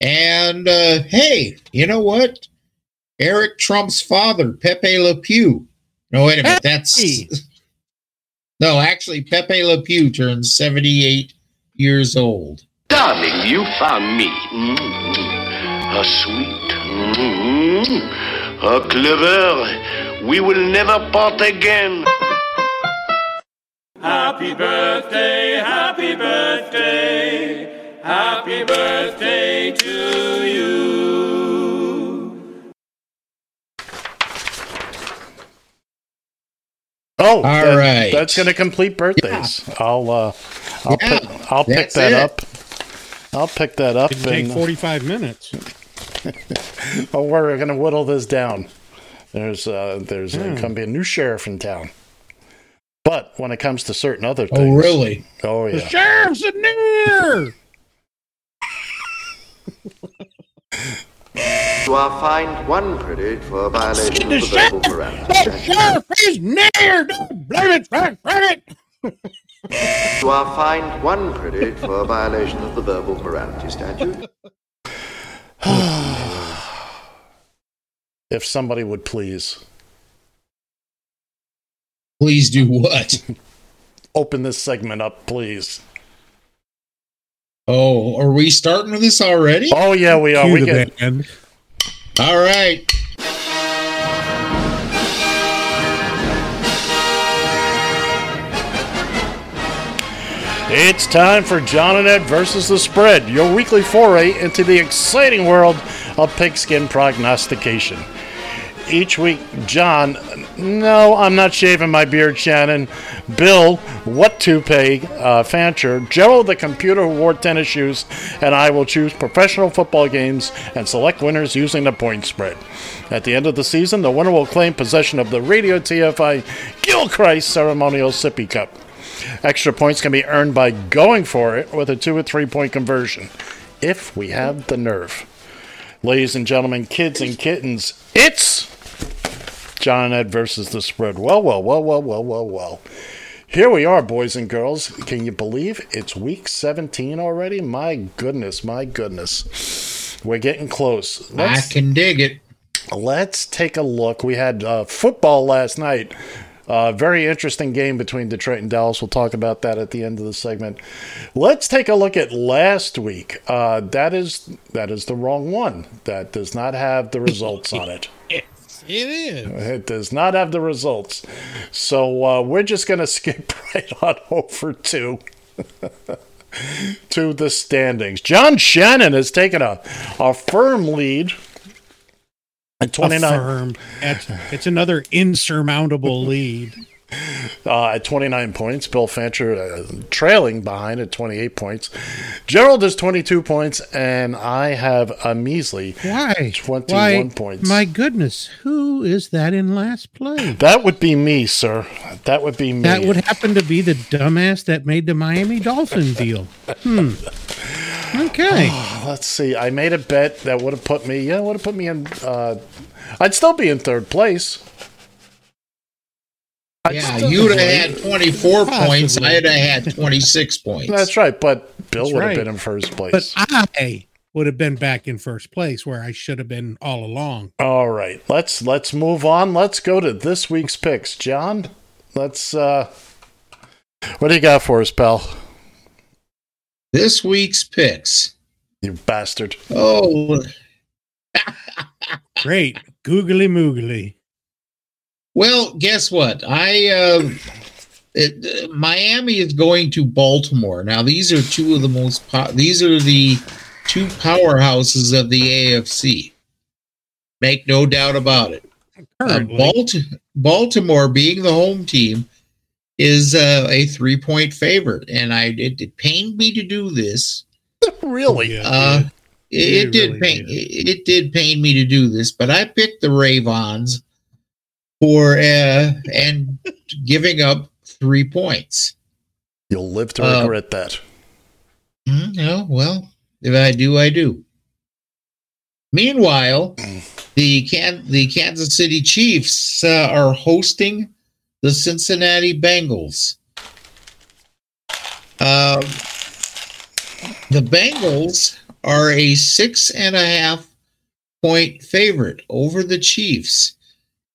And uh, hey, you know what? Eric Trump's father, Pepe Le Pew. No, wait a minute. That's no, actually, Pepe Le Pew turns 78 years old. Darling, you found me. Mm. A sweet, mm, a clever. We will never part again. Happy birthday, happy birthday, happy birthday to you. Oh, All that- right. That's going to complete birthdays. I'll uh, I'll Yeah, pick, I'll pick that it. up. I'll pick that up. It'd take 45 minutes. oh, we're going to whittle this down. There's uh, there's Hmm. going to be a new sheriff in town. But when it comes to certain other things, Oh, really? Oh yeah, The yeah. sheriff's in there! You are fined one credit for violation of The the verbal sheriff, morality the statute. sheriff is near! Don't blame it, Frank, blame it! You are fined one credit for violation of the verbal morality statute. If somebody would please Please do what? open this segment up, please. Oh, are we starting with this already? Oh yeah, we are. Cue We the get band. All right. It's time for John and Ed versus the spread, your weekly foray into the exciting world of pigskin prognostication. Each week, John, no, I'm not shaving my beard, Shannon. Bill, what toupee, uh, Fancher, Gerald, the computer who wore tennis shoes, and I will choose professional football games and select winners using the point spread. At the end of the season, the winner will claim possession of the Radio TFI Gilchrist Ceremonial Sippy Cup. Extra points can be earned by going for it with a two or three point conversion, if we have the nerve. Ladies and gentlemen, kids and kittens, it's John and Ed versus the spread. Well, well, well, well, well, well, well. Here we are, boys and girls. Can you believe it's week 17 already? My goodness, my goodness. We're getting close. I can dig it. Let's take a look. We had uh, football last night. Uh, very interesting game between Detroit and Dallas. We'll talk about that at the end of the segment. Let's take a look at last week. Uh, that is that is the wrong one. That does not have the results on it. It is. It does not have the results. So uh, we're just going to skip right on over to to the standings. John Shannon has taken a, a firm lead at 29 Affirm. It's, it's another insurmountable lead. uh, at 29 points. Bill Fancher uh, trailing behind at 28 points. Gerald has 22 points, and I have a measly Why? 21 Why, points. My goodness, who is that in last place? That would be me, sir. That would be me. That would happen to be the dumbass that made the Miami Dolphin deal. Hmm. Okay. Let's see. I made a bet that would have put me. Yeah, would have put me in. Uh, I'd still be in third place. I'd Yeah, you'd have had 24 points. I'd have had 26 points. That's right, but Bill That's would have right. been in first place. But I would have been back in first place where I should have been all along. All right, let's let's move on. Let's go to this week's picks, John. Let's. uh What do you got for us, pal? This week's picks. You bastard. Oh, Great. Googly moogly. Well, guess what? I uh, it, uh, Miami is going to Baltimore. Now, these are two of the most. Po- these are the two powerhouses of the AFC. Make no doubt about it. Uh, Currently. Balt- Baltimore, being the home team, is uh, a three-point favorite, and I it, it pained me to do this. really? Uh, dude. it, It it did really pain did. it, it did pain me to do this, but I picked the Ravens for uh, and giving up three points. You'll live to Uh, regret that. Mm, no, well, if I do, I do. Meanwhile, the Can- the Kansas City Chiefs uh, are hosting the Cincinnati Bengals. Um, the Bengals are a six and a half point favorite over the Chiefs.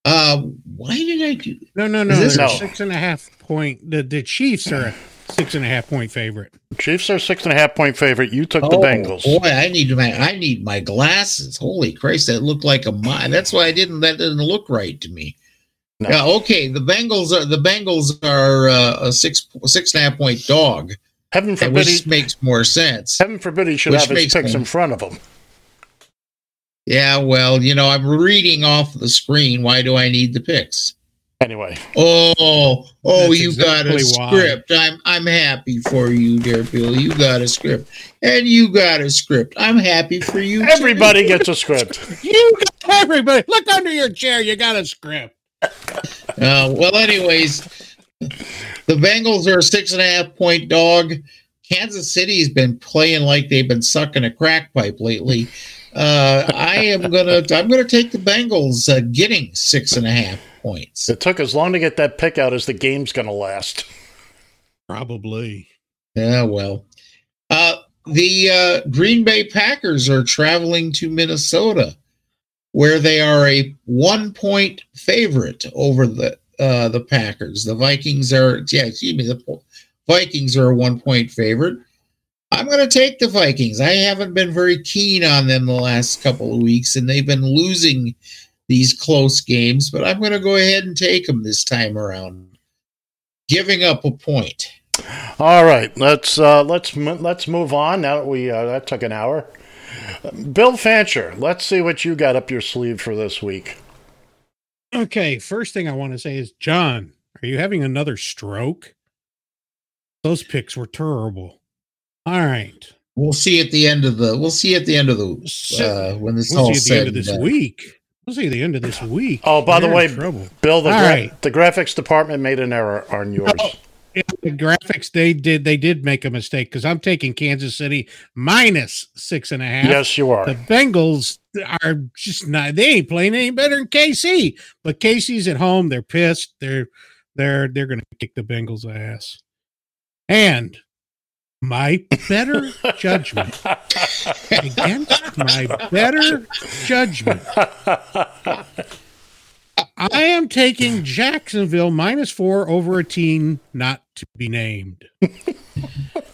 Uh, why did I do? No, no, no. This- they're No. six and a half point. The, the Chiefs are a six and a half point favorite. Chiefs are six and a half point favorite. You took the Oh, Bengals. Boy, I need my I need my glasses. Holy Christ, that looked like a mine. That's why I didn't. That didn't look right to me. No. Yeah, okay. The Bengals are the Bengals are uh, a six six and a half point dog, Heaven and forbid, which he, makes more sense. heaven forbid he should have his picks more- in front of him. Yeah, well, you know, I'm reading off the screen. Why do I need the picks? Anyway, Oh, oh, you got a exactly why. script. I'm I'm happy for you, dear Bill. You got a script, and you got a script. I'm happy for you. too. everybody gets a script. You got everybody. Look under your chair. You got a script. Uh, well, anyways, the Bengals are a six and a half point dog. Kansas City's been playing like they've been sucking a crack pipe lately. Uh, I am gonna I'm gonna take the Bengals uh, getting six and a half points. It took as long to get that pick out as the game's going to last. Probably. Yeah, well, uh, the uh, Green Bay Packers are traveling to Minnesota, where they are a one point favorite over the uh, the Packers. The Vikings are yeah, excuse me, the Vikings are a one point favorite. I'm going to take the Vikings. I haven't been very keen on them the last couple of weeks, and they've been losing these close games. But I'm going to go ahead and take them this time around, giving up a point. All right, let's uh, let's let's move on. Now that we uh, that took an hour. Bill Fancher, let's see what you got up your sleeve for this week. Okay. First thing I want to say is, John, are you having another stroke? Those picks were terrible. All right. We'll see at the end of the. We'll see at the end of the uh, when this We'll all see at the end of this done. week. We'll see at the end of this week. Oh, by the You're way, trouble. Bill, the gra- right. the graphics department made an error on yours. Yeah, the graphics they did they did make a mistake because I'm taking Kansas City minus six and a half. Yes, you are. The Bengals are just not they ain't playing any better than KC. But KC's at home, they're pissed. They're they're they're gonna kick the Bengals ass. And my better judgment against my better judgment. I am taking Jacksonville minus four over a team not to be named.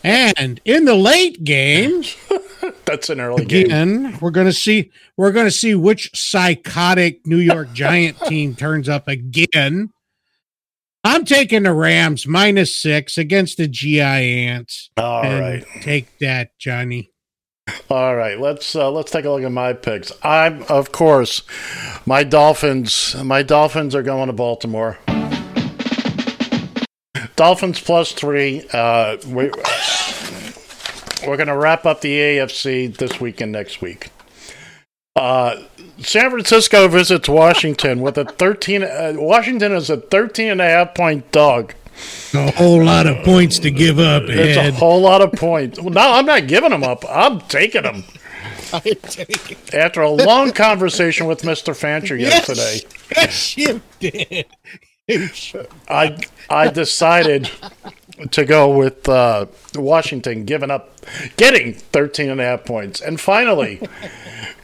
and in the late game, That's an early game. we're gonna see we're gonna see which psychotic New York Giant team turns up again. I'm taking the Rams minus six against the Giants. All And right. Take that, Johnny. All right, let's uh, let's take a look at my picks. I'm of course my Dolphins. My Dolphins are going to Baltimore. Dolphins plus three. Uh, we, we're going to wrap up the AFC this week and next week. Uh, San Francisco visits Washington with a 13. Uh, Washington is a 13 and a half point dog. A whole lot of points to give up, It's a whole lot of points. No, I'm not giving them up. I'm taking them. After a long conversation with Mr. Fancher yesterday, Yes, you did. I I decided to go with uh, Washington giving up, getting 13 and a half points. And finally,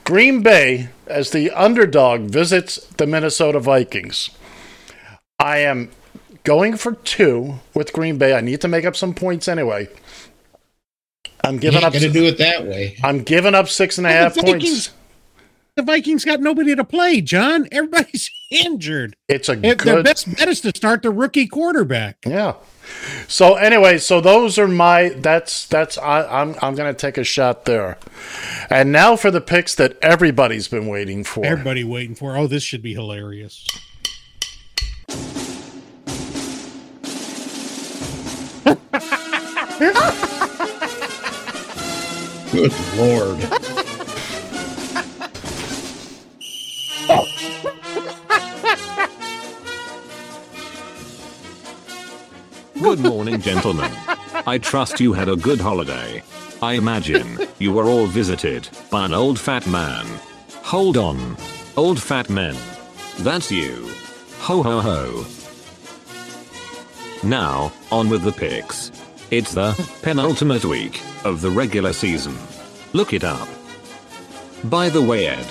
Green Bay, as the underdog, visits the Minnesota Vikings. I am going for two with Green Bay. I need to make up some points anyway. I'm giving You up. ain't gonna do it that way. I'm giving up six and a Well, half the points. The Vikings got nobody to play, John. Everybody's injured. It's a If their best bet is to start the rookie quarterback. Yeah. So anyway, so those are my that's that's I, I'm I'm gonna take a shot there, and now for the picks that everybody's been waiting for. Everybody waiting for. Oh, this should be hilarious. Good lord. Gentlemen. I trust you had a good holiday. I imagine you were all visited by an old fat man. Hold on. Old fat men. That's you. Ho ho ho. Now, on with the picks. It's the penultimate week of the regular season. Look it up. By the way, Ed,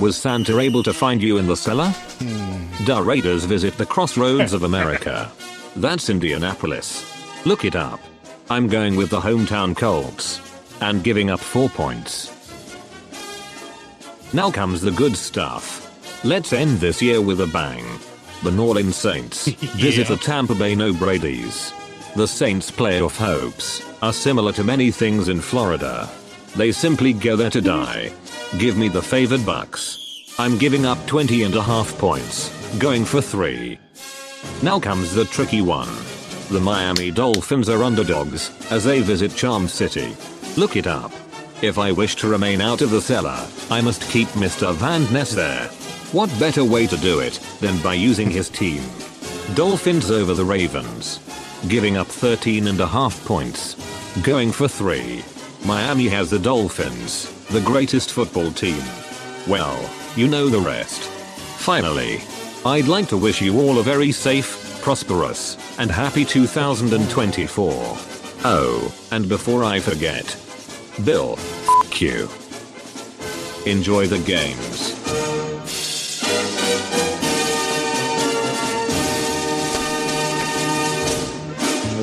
was Santa able to find you in the cellar? Hmm. Da Raiders visit the crossroads of America. That's Indianapolis. Look it up. I'm going with the hometown Colts. And giving up 4 points. Now comes the good stuff. Let's end this year with a bang. The New Orleans Saints visit the Tampa Bay No Brady's. The Saints' playoff hopes are similar to many things in Florida. They simply go there to die. Give me the favored Bucks. I'm giving up 20 and a half points, going for 3. Now comes the tricky one. The Miami Dolphins are underdogs as they visit Charm City. Look it up. If I wish to remain out of the cellar, I must keep Mr. Van Ness there. What better way to do it than by using his team? Dolphins over the Ravens. Giving up 13 and a half points. Going for 3. Miami has the Dolphins, the greatest football team. Well, you know the rest. Finally, I'd like to wish you all a very safe, prosperous, and happy 2024. Oh, and before I forget, Bill, f you. Enjoy the games.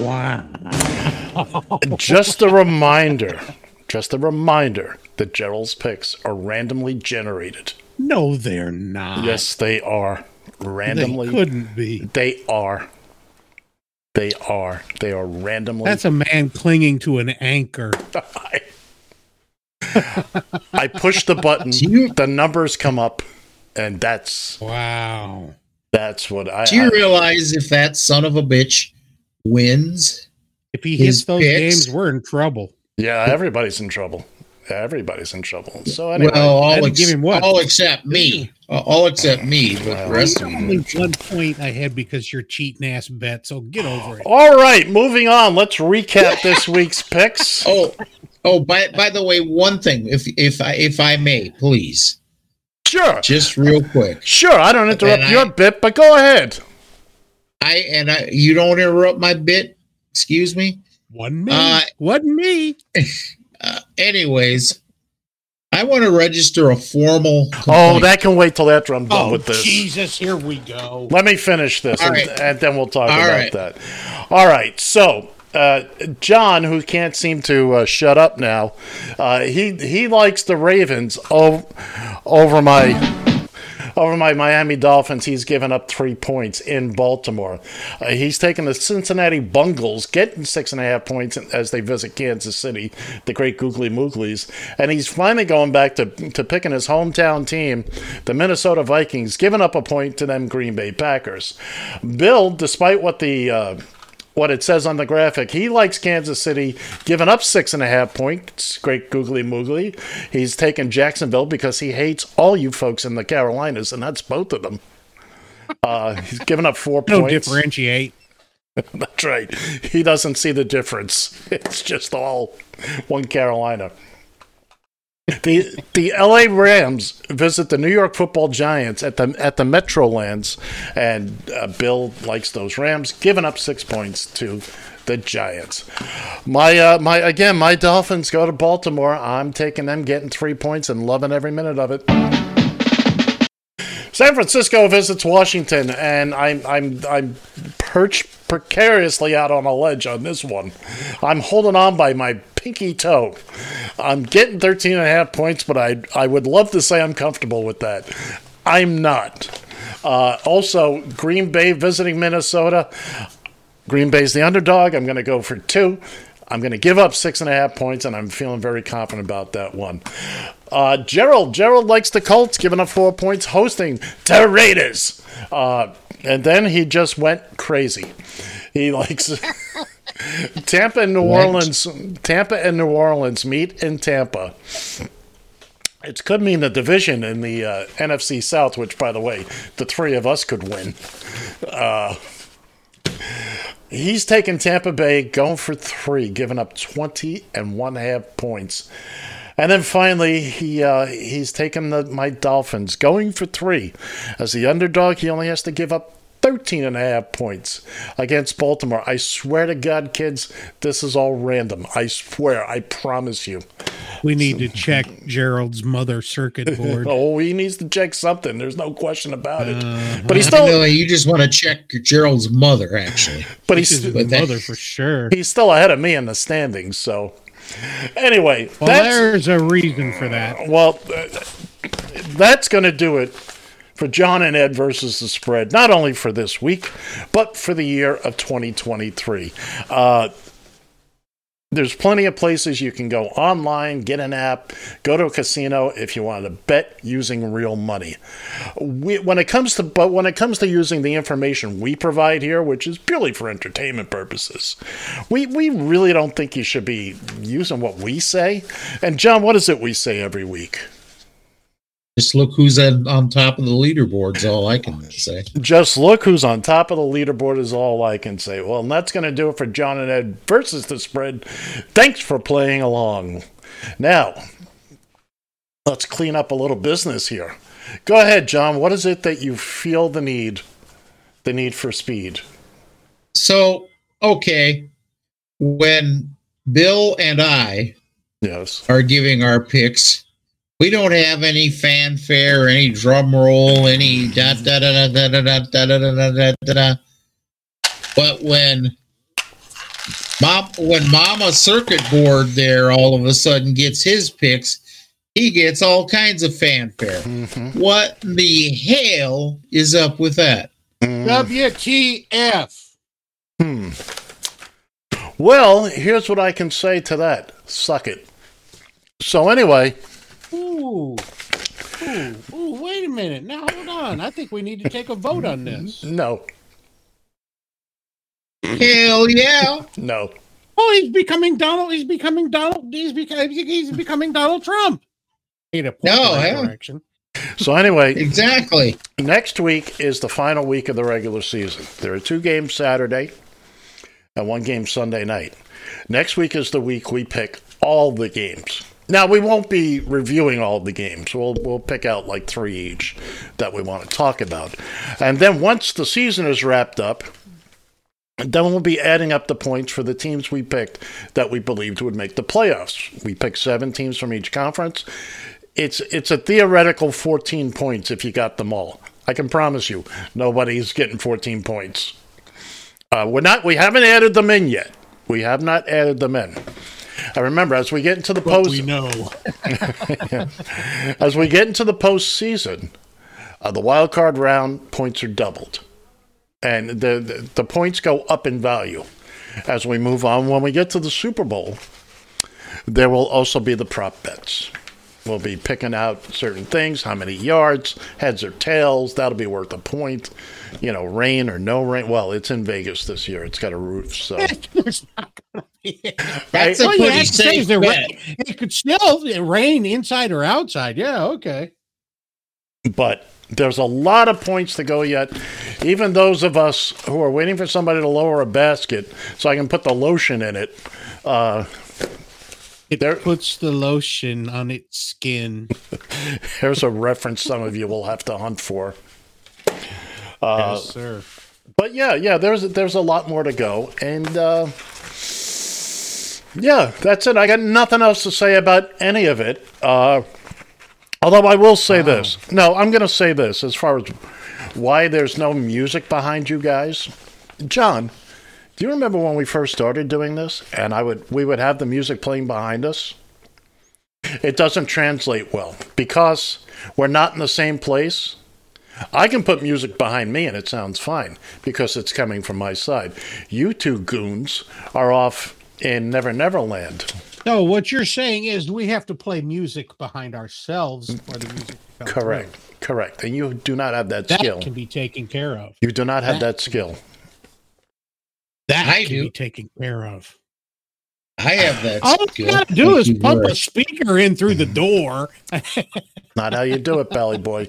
Wow. just a reminder, just a reminder that Gerald's picks are randomly generated. No, they're not. Yes, they are. Randomly. They couldn't be. They are. They are. They are randomly. That's a man clinging to an anchor. I push the button, the numbers come up, and that's wow. That's what I. Do you I- realize if that son of a bitch wins, if he hits those picks- games, we're in trouble. Yeah, everybody's in trouble. Everybody's in trouble. So anyway, well, all, I'd ex- give him what? all except me, Uh, all except me, but the rest of You're only one point I had because you're cheating ass bet. So get over it. All right, moving on. Let's recap this week's picks. Oh, oh, by by the way, one thing, if if I if I may, please, Sure. just real quick. Sure, I don't interrupt And I- your bit, but go ahead. I and I, you don't interrupt my bit. Excuse me. One me. Uh, Wasn't me. Uh, anyways, I want to register a formal. Oh, that can wait till after I'm done Oh, with this. Jesus, here we go. Let me finish this, and, right. and then we'll talk All about right. that. All right. So, uh, John, who can't seem to uh, shut up now, uh, he he likes the Ravens over, over my. Over my Miami Dolphins, he's given up three points in Baltimore. Uh, he's taken the Cincinnati Bungles, getting six and a half points as they visit Kansas City, the great Googly Mooglies. And he's finally going back to, to picking his hometown team, the Minnesota Vikings, giving up a point to them Green Bay Packers. Bill, despite what the uh, what it says on the graphic. He likes Kansas City, giving up six and a half points. Great googly moogly. He's taken Jacksonville because he hates all you folks in the Carolinas, and that's both of them. Uh, he's given up four No points. differentiate. That's right. He doesn't see the difference. It's just all one Carolina. The the LA Rams visit the New York Football Giants at the at the Meadowlands, and uh, Bill likes those Rams, giving up six points to the Giants. My uh, my again, my Dolphins go to Baltimore. I'm taking them, getting three points, and loving every minute of it. San Francisco visits Washington, and I'm I'm I'm perched precariously out on a ledge on this one. I'm holding on by my pinky toe. I'm getting 13 and a half points, but I I would love to say I'm comfortable with that. I'm not. Uh, also, Green Bay visiting Minnesota. Green Bay's the underdog. I'm going to go for two. I'm going to give up six and a half points, and I'm feeling very confident about that one. Uh, Gerald, Gerald likes the Colts, giving up four points, hosting the Raiders. Uh, and then he just went crazy. He likes Tampa and New? Orleans. Tampa and New Orleans meet in Tampa. It could mean the division in the uh, NFC South, which, by the way, the three of us could win. He's taken Tampa Bay, going for three, giving up 20 and one half points. And then finally, he uh, he's taken the, my Dolphins, going for three. As the underdog, he only has to give up 13 and a half points against Baltimore. I swear to God, kids, this is all random. I swear, I promise you. We need to check Gerald's mother circuit board. oh, he needs to check something. There's no question about it. Uh, but he's still know you just want to check Gerald's mother, actually. But he's is but his that- mother for sure. he's still ahead of me in the standings. So anyway, Well, that's there's a reason for that. well, uh, that's going to do it for John and Ed versus the spread. Not only for this week, but for the year of 2023. Uh, There's plenty of places you can go online, get an app, go to a casino if you want to bet using real money. We, when it comes to but when it comes to using the information we provide here, which is purely for entertainment purposes, we we really don't think you should be using what we say. And John, what is it we say every week? Just look who's at, on top of the leaderboard. Is all I can say. Just look who's on top of the leaderboard is all I can say. Well, and that's going to do it for John and Ed versus the spread. Thanks for playing along. Now, let's clean up a little business here. Go ahead, John. What is it that you feel the need, the need for speed? So, okay, when Bill and I yes are giving our picks, we don't have any fanfare, any drum roll, any da da da da da da da da da da da da. da. But when mom, when Mama Circuit Board there all of a sudden gets his picks, he gets all kinds of fanfare. What the hell is up with that? WTF? Hmm. Well, here's what I can say to that. Suck it. So anyway, Ooh. Ooh, ooh, wait a minute. Now hold on. I think we need to take a vote on this. no, Hell yeah. no. Oh, he's becoming Donald. He's becoming Donald. He's becoming. He's becoming Donald Trump. Need a point No, in that hell. direction. So anyway, exactly. Next week is the final week of the regular season. There are two games Saturday and one game Sunday night. Next week is the week we pick all the games. Now we won't be reviewing all the games. We'll we'll pick out like three each that we want to talk about. And then once the season is wrapped up, then we'll be adding up the points for the teams we picked that we believed would make the playoffs. We picked seven teams from each conference. It's it's a theoretical 14 points if you got them all. I can promise you, nobody's getting 14 points. Uh, we're not. We haven't added them in yet. We have not added them in. I remember as we get into the post. we know. as we get into the postseason, uh, the wild card round points are doubled, and the, the the points go up in value as we move on. When we get to the Super Bowl, there will also be the prop bets. We'll be picking out certain things, how many yards, heads or tails. That'll be worth a point. You know, rain or no rain. Well, it's in Vegas this year. It's got a roof, so There's not gonna be. That's a All you pretty have to say is safe there bet. rain- It could still rain inside or outside. Yeah, okay. but there's a lot of points to go yet. Even those of us who are waiting for somebody to lower a basket so I can put the lotion in it. Uh, It there, puts the lotion on its skin. here's a reference some of you will have to hunt for. Uh, yes, sir. but yeah, yeah, there's there's a lot more to go, and uh, yeah, that's it. I got nothing else to say about any of it. Uh, although I will say this. No, I'm going to say this as far as why there's no music behind you guys. John, do you remember when we first started doing this, and I would we would have the music playing behind us? It doesn't translate well because we're not in the same place. I can put music behind me and it sounds fine because it's coming from my side. You two goons are off in Never Never Land. So what you're saying is we have to play music behind ourselves for the music to come Correct. Correct. And you do not have that through. That skill. can be taken care of. You do not have that that skill. That I can do. be taken care of. I have that All you gotta do Thank is pump very- a speaker in through the door. Not how you do it, Bally Boy.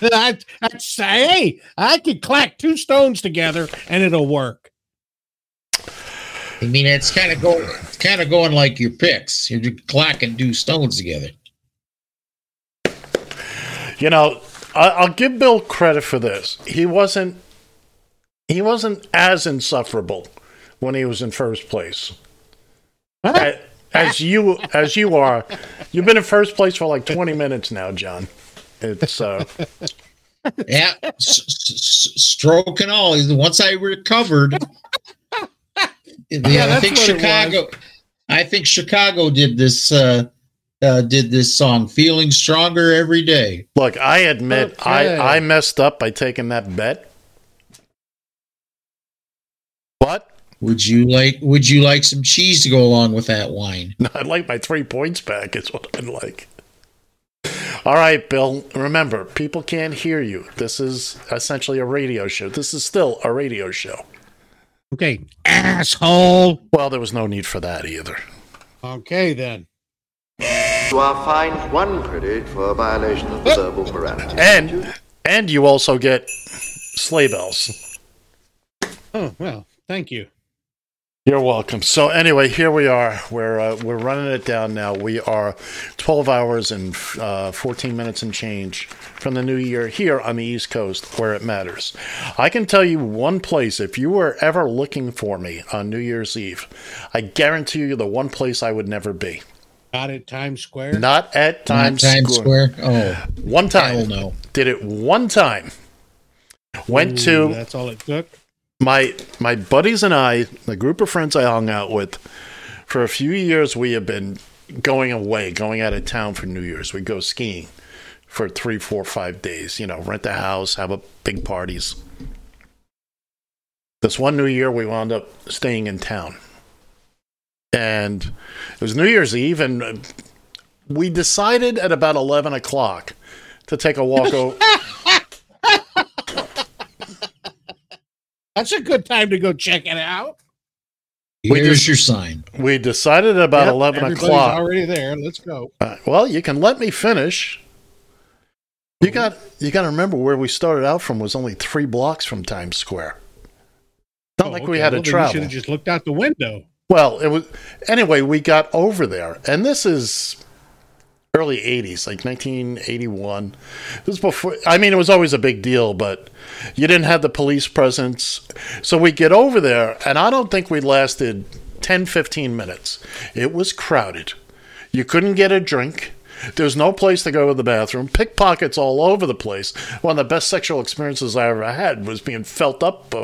I, I'd say, hey, I could clack two stones together and it'll work. I mean, it's kind of going, kind of going like your picks. You're clacking two stones together. You know, I, I'll give Bill credit for this. He wasn't. He wasn't as insufferable when he was in first place. A- As you as you are, you've been in first place for like twenty minutes now, John. It's uh, Yeah, s- s- stroke and all. Once I recovered, yeah, I think Chicago. I think Chicago did this. Uh, uh, did this song "Feeling Stronger Every Day." look. I admit Okay. I I messed up by taking that bet, but Would you like Would you like some cheese to go along with that wine? No, I'd like my three points back. Is what I'd like. All right, Bill. Remember, people can't hear you. This is essentially a radio show. This is still a radio show. Okay, asshole. Well, there was no need for that either. Okay, then. You are fined one credit for a violation of the verbal morality. And and you also get sleigh bells. Oh well, thank you. You're welcome. So anyway, here we are. We're uh, we're running it down now. We are 12 hours and uh, 14 minutes and change from the new year here on the East Coast, where it matters. I can tell you one place. If you were ever looking for me on New Year's Eve, I guarantee you the one place I would never be. Not at Times Square. Not at Times, Times Square. Square. Oh, One time. hell no. Did it one time. Went Ooh, to That's all it took. My my buddies and I, the group of friends I hung out with, for a few years we have been going away, going out of town for New Year's. We go skiing for three, four, five days. You know, rent a house, have a big parties. This one New Year, we wound up staying in town, and it was New Year's Eve, and we decided at about eleven o'clock to take a walk over. That's a good time to go check it out. We Here's just- your sign. we decided about Yep, eleven o'clock. Already there. Let's go. Uh, well, you can let me finish. You got you got to remember where we started out from was only three blocks from Times Square. Not Oh, like we had Well, to then You should travel. have just looked out the window. Well, it was anyway. We got over there, and this is early '80s, like 1981. This was before. I mean, it was always a big deal, but you didn't have the police presence. So we get over there, and I don't think we lasted 10, 15 minutes. It was crowded. You couldn't get a drink. There's no place to go to the bathroom. Pickpockets all over the place. One of the best sexual experiences I ever had was being felt up.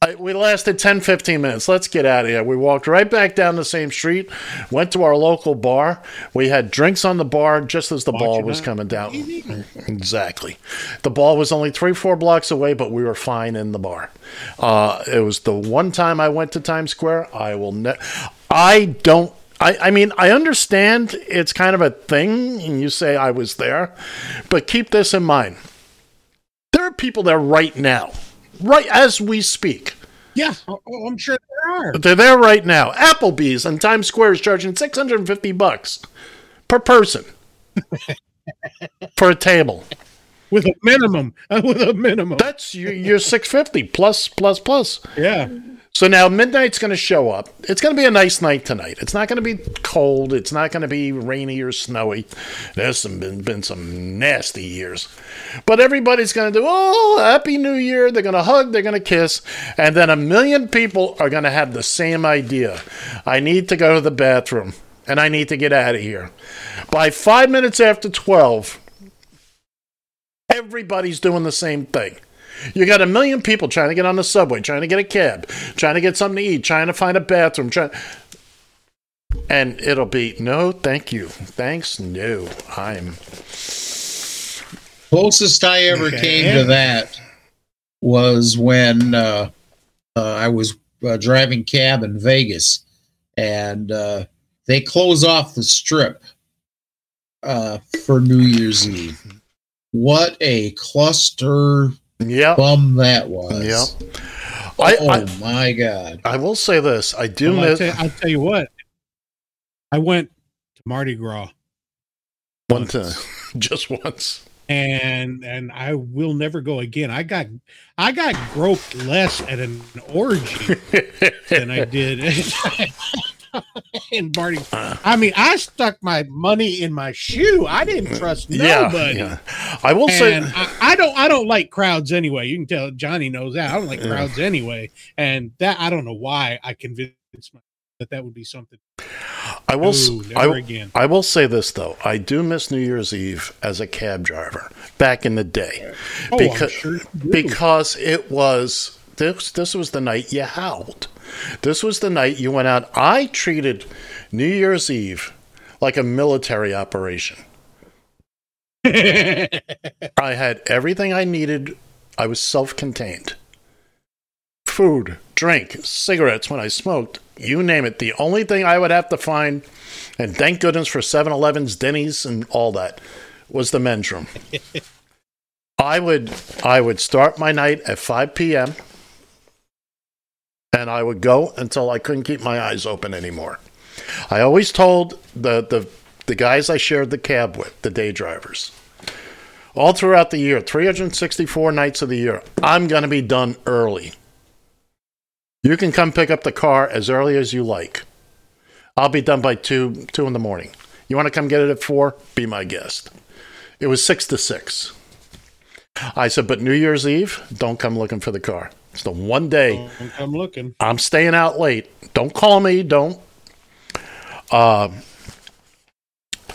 I, we lasted 10, 15 minutes. Let's get out of here. We walked right back down the same street, went to our local bar. We had drinks on the bar just as the ball was coming down. Exactly. The ball was only three, four blocks away, but we were fine in the bar. Uh, it was the one time I went to Times Square. I will ne- I don't. I, I mean, I understand it's kind of a thing, and you say I was there, but keep this in mind. There are people there right now, right as we speak. Yeah, oh, oh, I'm sure there are. They're there right now. Applebee's and Times Square is charging 650 bucks per person for a table. With a minimum. With a minimum. That's your, your 650 plus plus plus. Yeah. So now midnight's going to show up. It's going to be a nice night tonight. It's not going to be cold. It's not going to be rainy or snowy. There's some, been, been some nasty years. But everybody's going to do, oh, Happy New Year. They're going to hug. They're going to kiss. And then a million people are going to have the same idea. I need to go to the bathroom and I need to get out of here. By five minutes after 12, everybody's doing the same thing. You got a million people trying to get on the subway, trying to get a cab, trying to get something to eat, trying to find a bathroom, trying and it'll be no, thank you. Thanks, no. I'm Closest I ever Okay. came to that was when uh, uh, I was uh, driving cab in Vegas, and uh, they close off the strip uh, for New Year's Eve. What a cluster yeah. bum that was! Yep. Oh I- my god! I will say this. I do Well, I'll, miss tell, I'll tell you what. I went to Mardi Gras one time. Just once. and and I will never go again. I got I got groped less at an orgy than I did in Mardi. I mean, I stuck my money in my shoe. I didn't trust Yeah, nobody. yeah. I will say I, I don't I don't like crowds anyway. You can tell Johnny knows that. I don't like Yeah. crowds anyway. And that I don't know why I convinced myself that that would be something. I will. No, I, again. I will say this though. I do miss New Year's Eve as a cab driver back in the day, Oh, because sure because it was this. This was the night you howled. This was the night you went out. I treated New Year's Eve like a military operation. I had everything I needed. I was self-contained. food, drink, cigarettes when I smoked, you name it. The only thing I would have to find, and thank goodness for 7 Elevens, Denny's, and all that, was the men's room. I would I would start my night at 5 p.m. and I would go until I couldn't keep my eyes open anymore. I always told the the, the guys I shared the cab with, the day drivers, all throughout the year, 364 nights of the year, I'm going to be done early. You can come pick up the car as early as you like. I'll be done by two two in the morning. You want to come get it at four? Be my guest. It was six to six. I said, but New Year's Eve, don't come looking for the car. It's the one day I'm looking. I'm staying out late. Don't call me. Don't. Uh,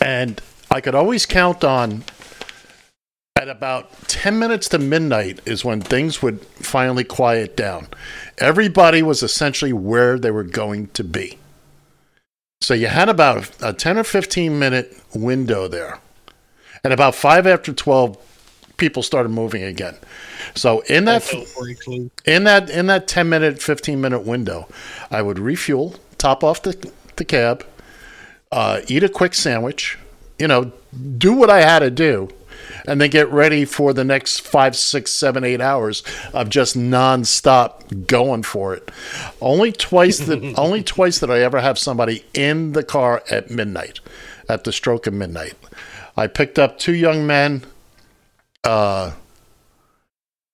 and I could always count on at about 10 minutes to midnight is when things would finally quiet down. Everybody was essentially where they were going to be. So you had about a 10 or 15 minute window there. And about 5 after 12 people started moving again. So in that in that in that 10 minute 15 minute window, I would refuel, top off the the cab, uh, eat a quick sandwich, you know, do what I had to do, and then get ready for the next five, six, seven, eight hours of just nonstop going for it. Only twice that only twice did I ever have somebody in the car at midnight, at the stroke of midnight. I picked up two young men. Uh,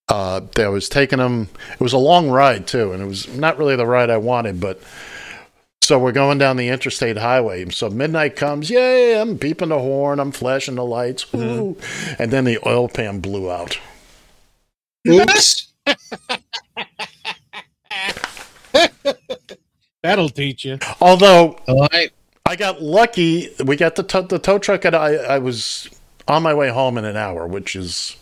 uh, that was taking them. It was a long ride too, and it was not really the ride I wanted, but. So we're going down the interstate highway. So midnight comes, yay! I'm beeping the horn, I'm flashing the lights, woo! And then the oil pan blew out. Oops. That'll teach you. Although I, I got lucky, we got the tow, the tow truck, and I, I was on my way home in an hour, which is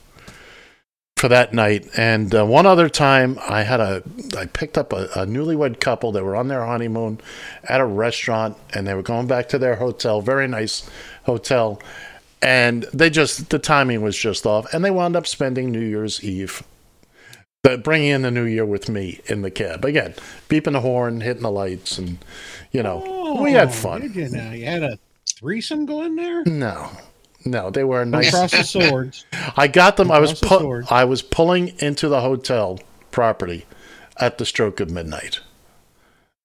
for that night. And uh, one other time, I had a I picked up a, a newlywed couple that were on their honeymoon at a restaurant, and they were going back to their hotel, very nice hotel, and they just the timing was just off, and they wound up spending New Year's Eve. The, bringing in the new year with me in the cab again, beeping the horn, hitting the lights, and you know we had Oh, fun. You now? You had a threesome going there? No, no, they were nice. Across the swords. I got them. I was Across the pu- I was pulling into the hotel property at the stroke of midnight,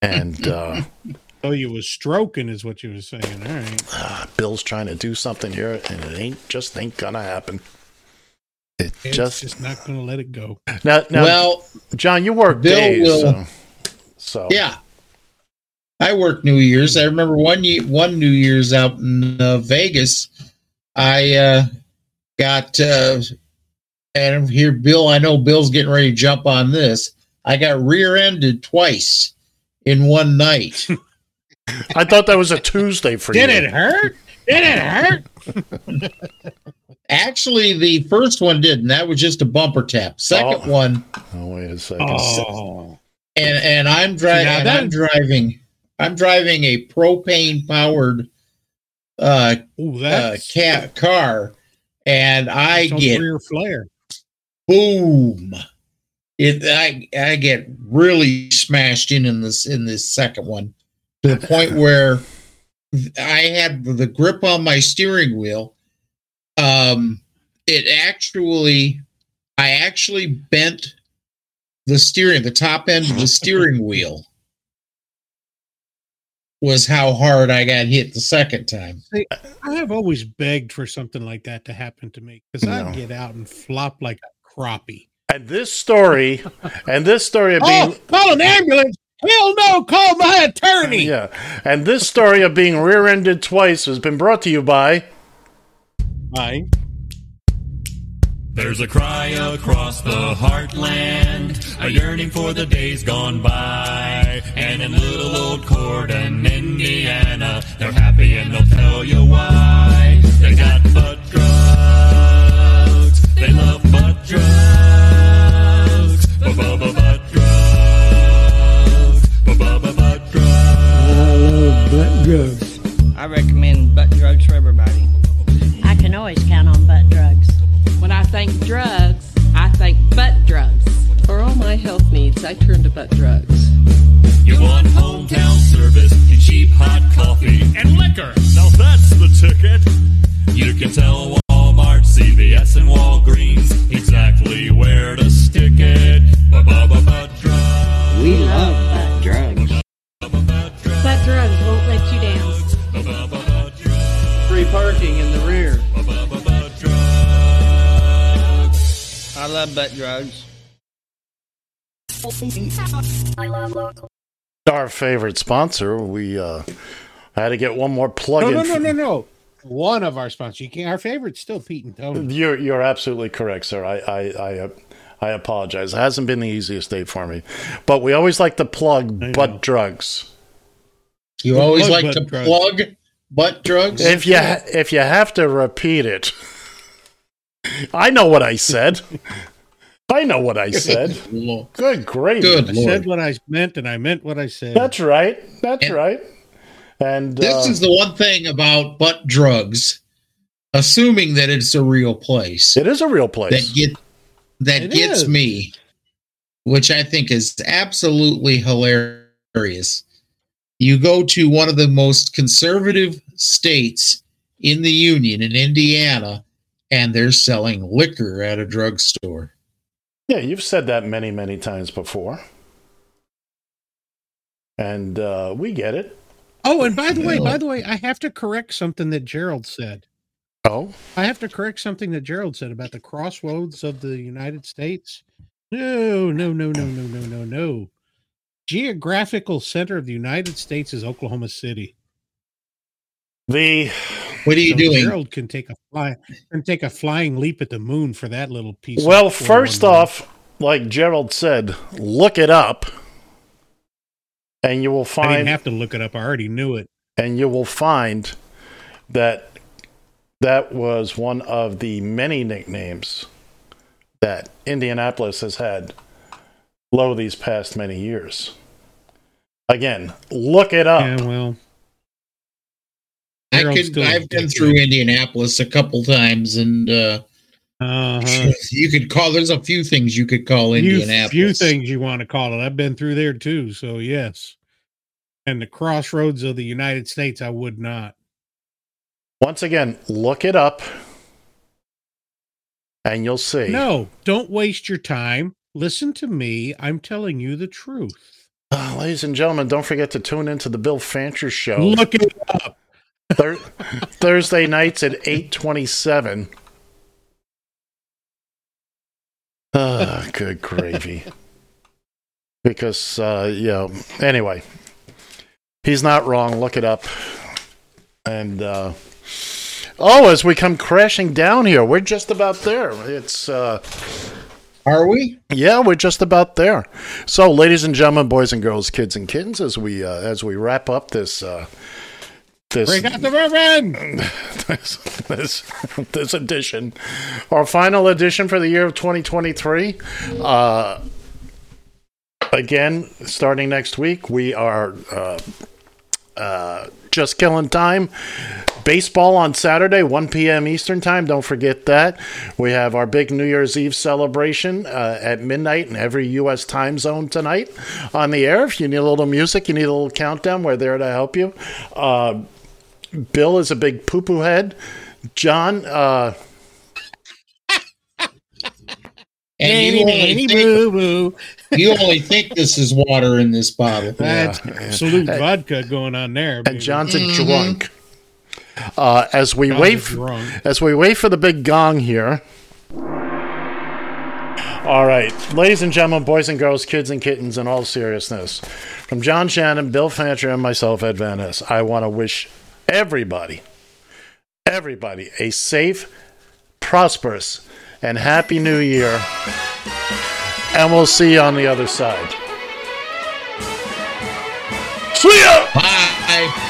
and uh, Oh, you was stroking, is what you was saying. All right. Bill's trying to do something here, and it ain't just ain't gonna happen. It It's just just, not going to let it go. now, now. Well, John, you work Bill days, will- so, so Yeah. I worked New Year's. I remember one ye- one New Year's out in uh, Vegas. I uh, got uh, and here, Bill. I know Bill's getting ready to jump on this. I got rear-ended twice in one night. I thought that was a Tuesday for Did you. it hurt? Did it hurt? Actually, the first one didn't. That was just a bumper tap. Second Oh. one, Oh wait a second. Oh. and and I'm driving. now that- I'm driving. I'm driving a propane powered uh, Ooh, uh ca- car, and I get rear flare. boom. It I I get really smashed in in this in this second one to the point where I had the grip on my steering wheel. Um, it actually, I actually bent the steering, the top end of the steering wheel. Was how hard I got hit the second time. I have always begged for something like that to happen to me because No. I'd get out and flop like a crappie. And this story, and this story of oh, being Oh, call an ambulance! Hell no! Call my attorney. yeah, and this story of being rear-ended twice has been brought to you by. Bye. There's a cry across the heartland, a yearning for the days gone by. And in little old Corydon, Indiana, they're happy and they'll tell you why. They got butt drugs, they love butt drugs, ba-ba-ba butt drugs, ba-ba-ba butt drugs. I love butt drugs. I recommend butt drugs for everybody. I can always count on butt drugs. When I think drugs, I think butt drugs. For all my health needs, I turn to butt drugs. You want hometown service and cheap hot coffee and liquor. Now that's the ticket. You can tell Walmart, CVS, and Walgreens exactly where to stick it. Ba-ba-ba-ba drugs. We love butt drugs. Butt drugs won't let you down. Free parking in the rear. I love butt drugs. Our favorite sponsor. We uh, had to get one more plug No, in. no, no, no, no. One of our sponsors. You can, our favorite's still Pete and Tony. You're you're absolutely correct, sir. I I I, uh, I apologize. It hasn't been the easiest day for me, but we always like to plug butt drugs. You always Plug like to drugs. plug butt drugs. If you if you have to repeat it, I know what I said. I know what I said. Good gravy. I said what I meant, and I meant what I said. That's right. That's right. And This uh, is the one thing about butt drugs, assuming that it's a real place. It is a real place. That get that It gets is. me, which I think is absolutely hilarious. You go to one of the most conservative states in the union in Indiana, and they're selling liquor at a drugstore. Yeah, you've said that many, many times before. And uh, we get it. Oh, and by the way, by the way, I have to correct something that Gerald said. Oh, I have to correct something that Gerald said about the crossroads of the United States. No, no, no, no, no, no, no, no. Geographical center of the United States is Oklahoma City. The what are you So doing? Gerald can take a fly can take a flying leap at the moon for that little piece. of well, first off, like Gerald said, look it up, and you will I find didn't have to look it up. I already knew it. and you will find that that was one of the many nicknames that Indianapolis has had low these past many years. Again, look it up. Yeah, well, I Gerald's could. still I've been through Indianapolis a couple times, and uh, Uh-huh. you could call. There's a few things you could call few, Indianapolis. A few things you want to call it. I've been through there too, so yes. And the crossroads of the United States, I would not. Once again, look it up, and you'll see. No, don't waste your time. Listen to me. I'm telling you the truth. Uh, ladies and gentlemen, don't forget to tune into the Bill Fancher Show. Look it up. Thur- Thursday nights at eight twenty-seven. Ah, good gravy. Because, uh, yeah. Anyway, he's not wrong. Look it up. And uh, oh, as we come crashing down here, we're just about there. It's uh, Are we? yeah, we're just about there. So, ladies and gentlemen, boys and girls, kids and kittens, as we uh, as we wrap up this uh, this Break out the bourbon. this, this this edition, our final edition for the year of 2023. Uh, again, starting next week, we are uh, uh, just killing time. Baseball on Saturday, 1 p.m. Eastern Time. Don't forget that. We have our big New Year's Eve celebration uh, at midnight in every U.S. time zone tonight on the air. If you need a little music, you need a little countdown, we're there to help you. Uh, Bill is a big poo poo head. John, uh, And you only, think, you only think this is water in this bottle. That's Absolut vodka going on there. and John's a Mhm. drunk. Uh, as we John's wait, a drunk. as we wait for the big gong here. All right, ladies and gentlemen, boys and girls, kids and kittens, in all seriousness, from John Shannon, Bill Fancher, and myself, Ed Van Ness, I want to wish everybody, everybody, a safe, prosperous, and happy New Year. And we'll see you on the other side. See ya! Bye.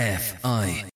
F I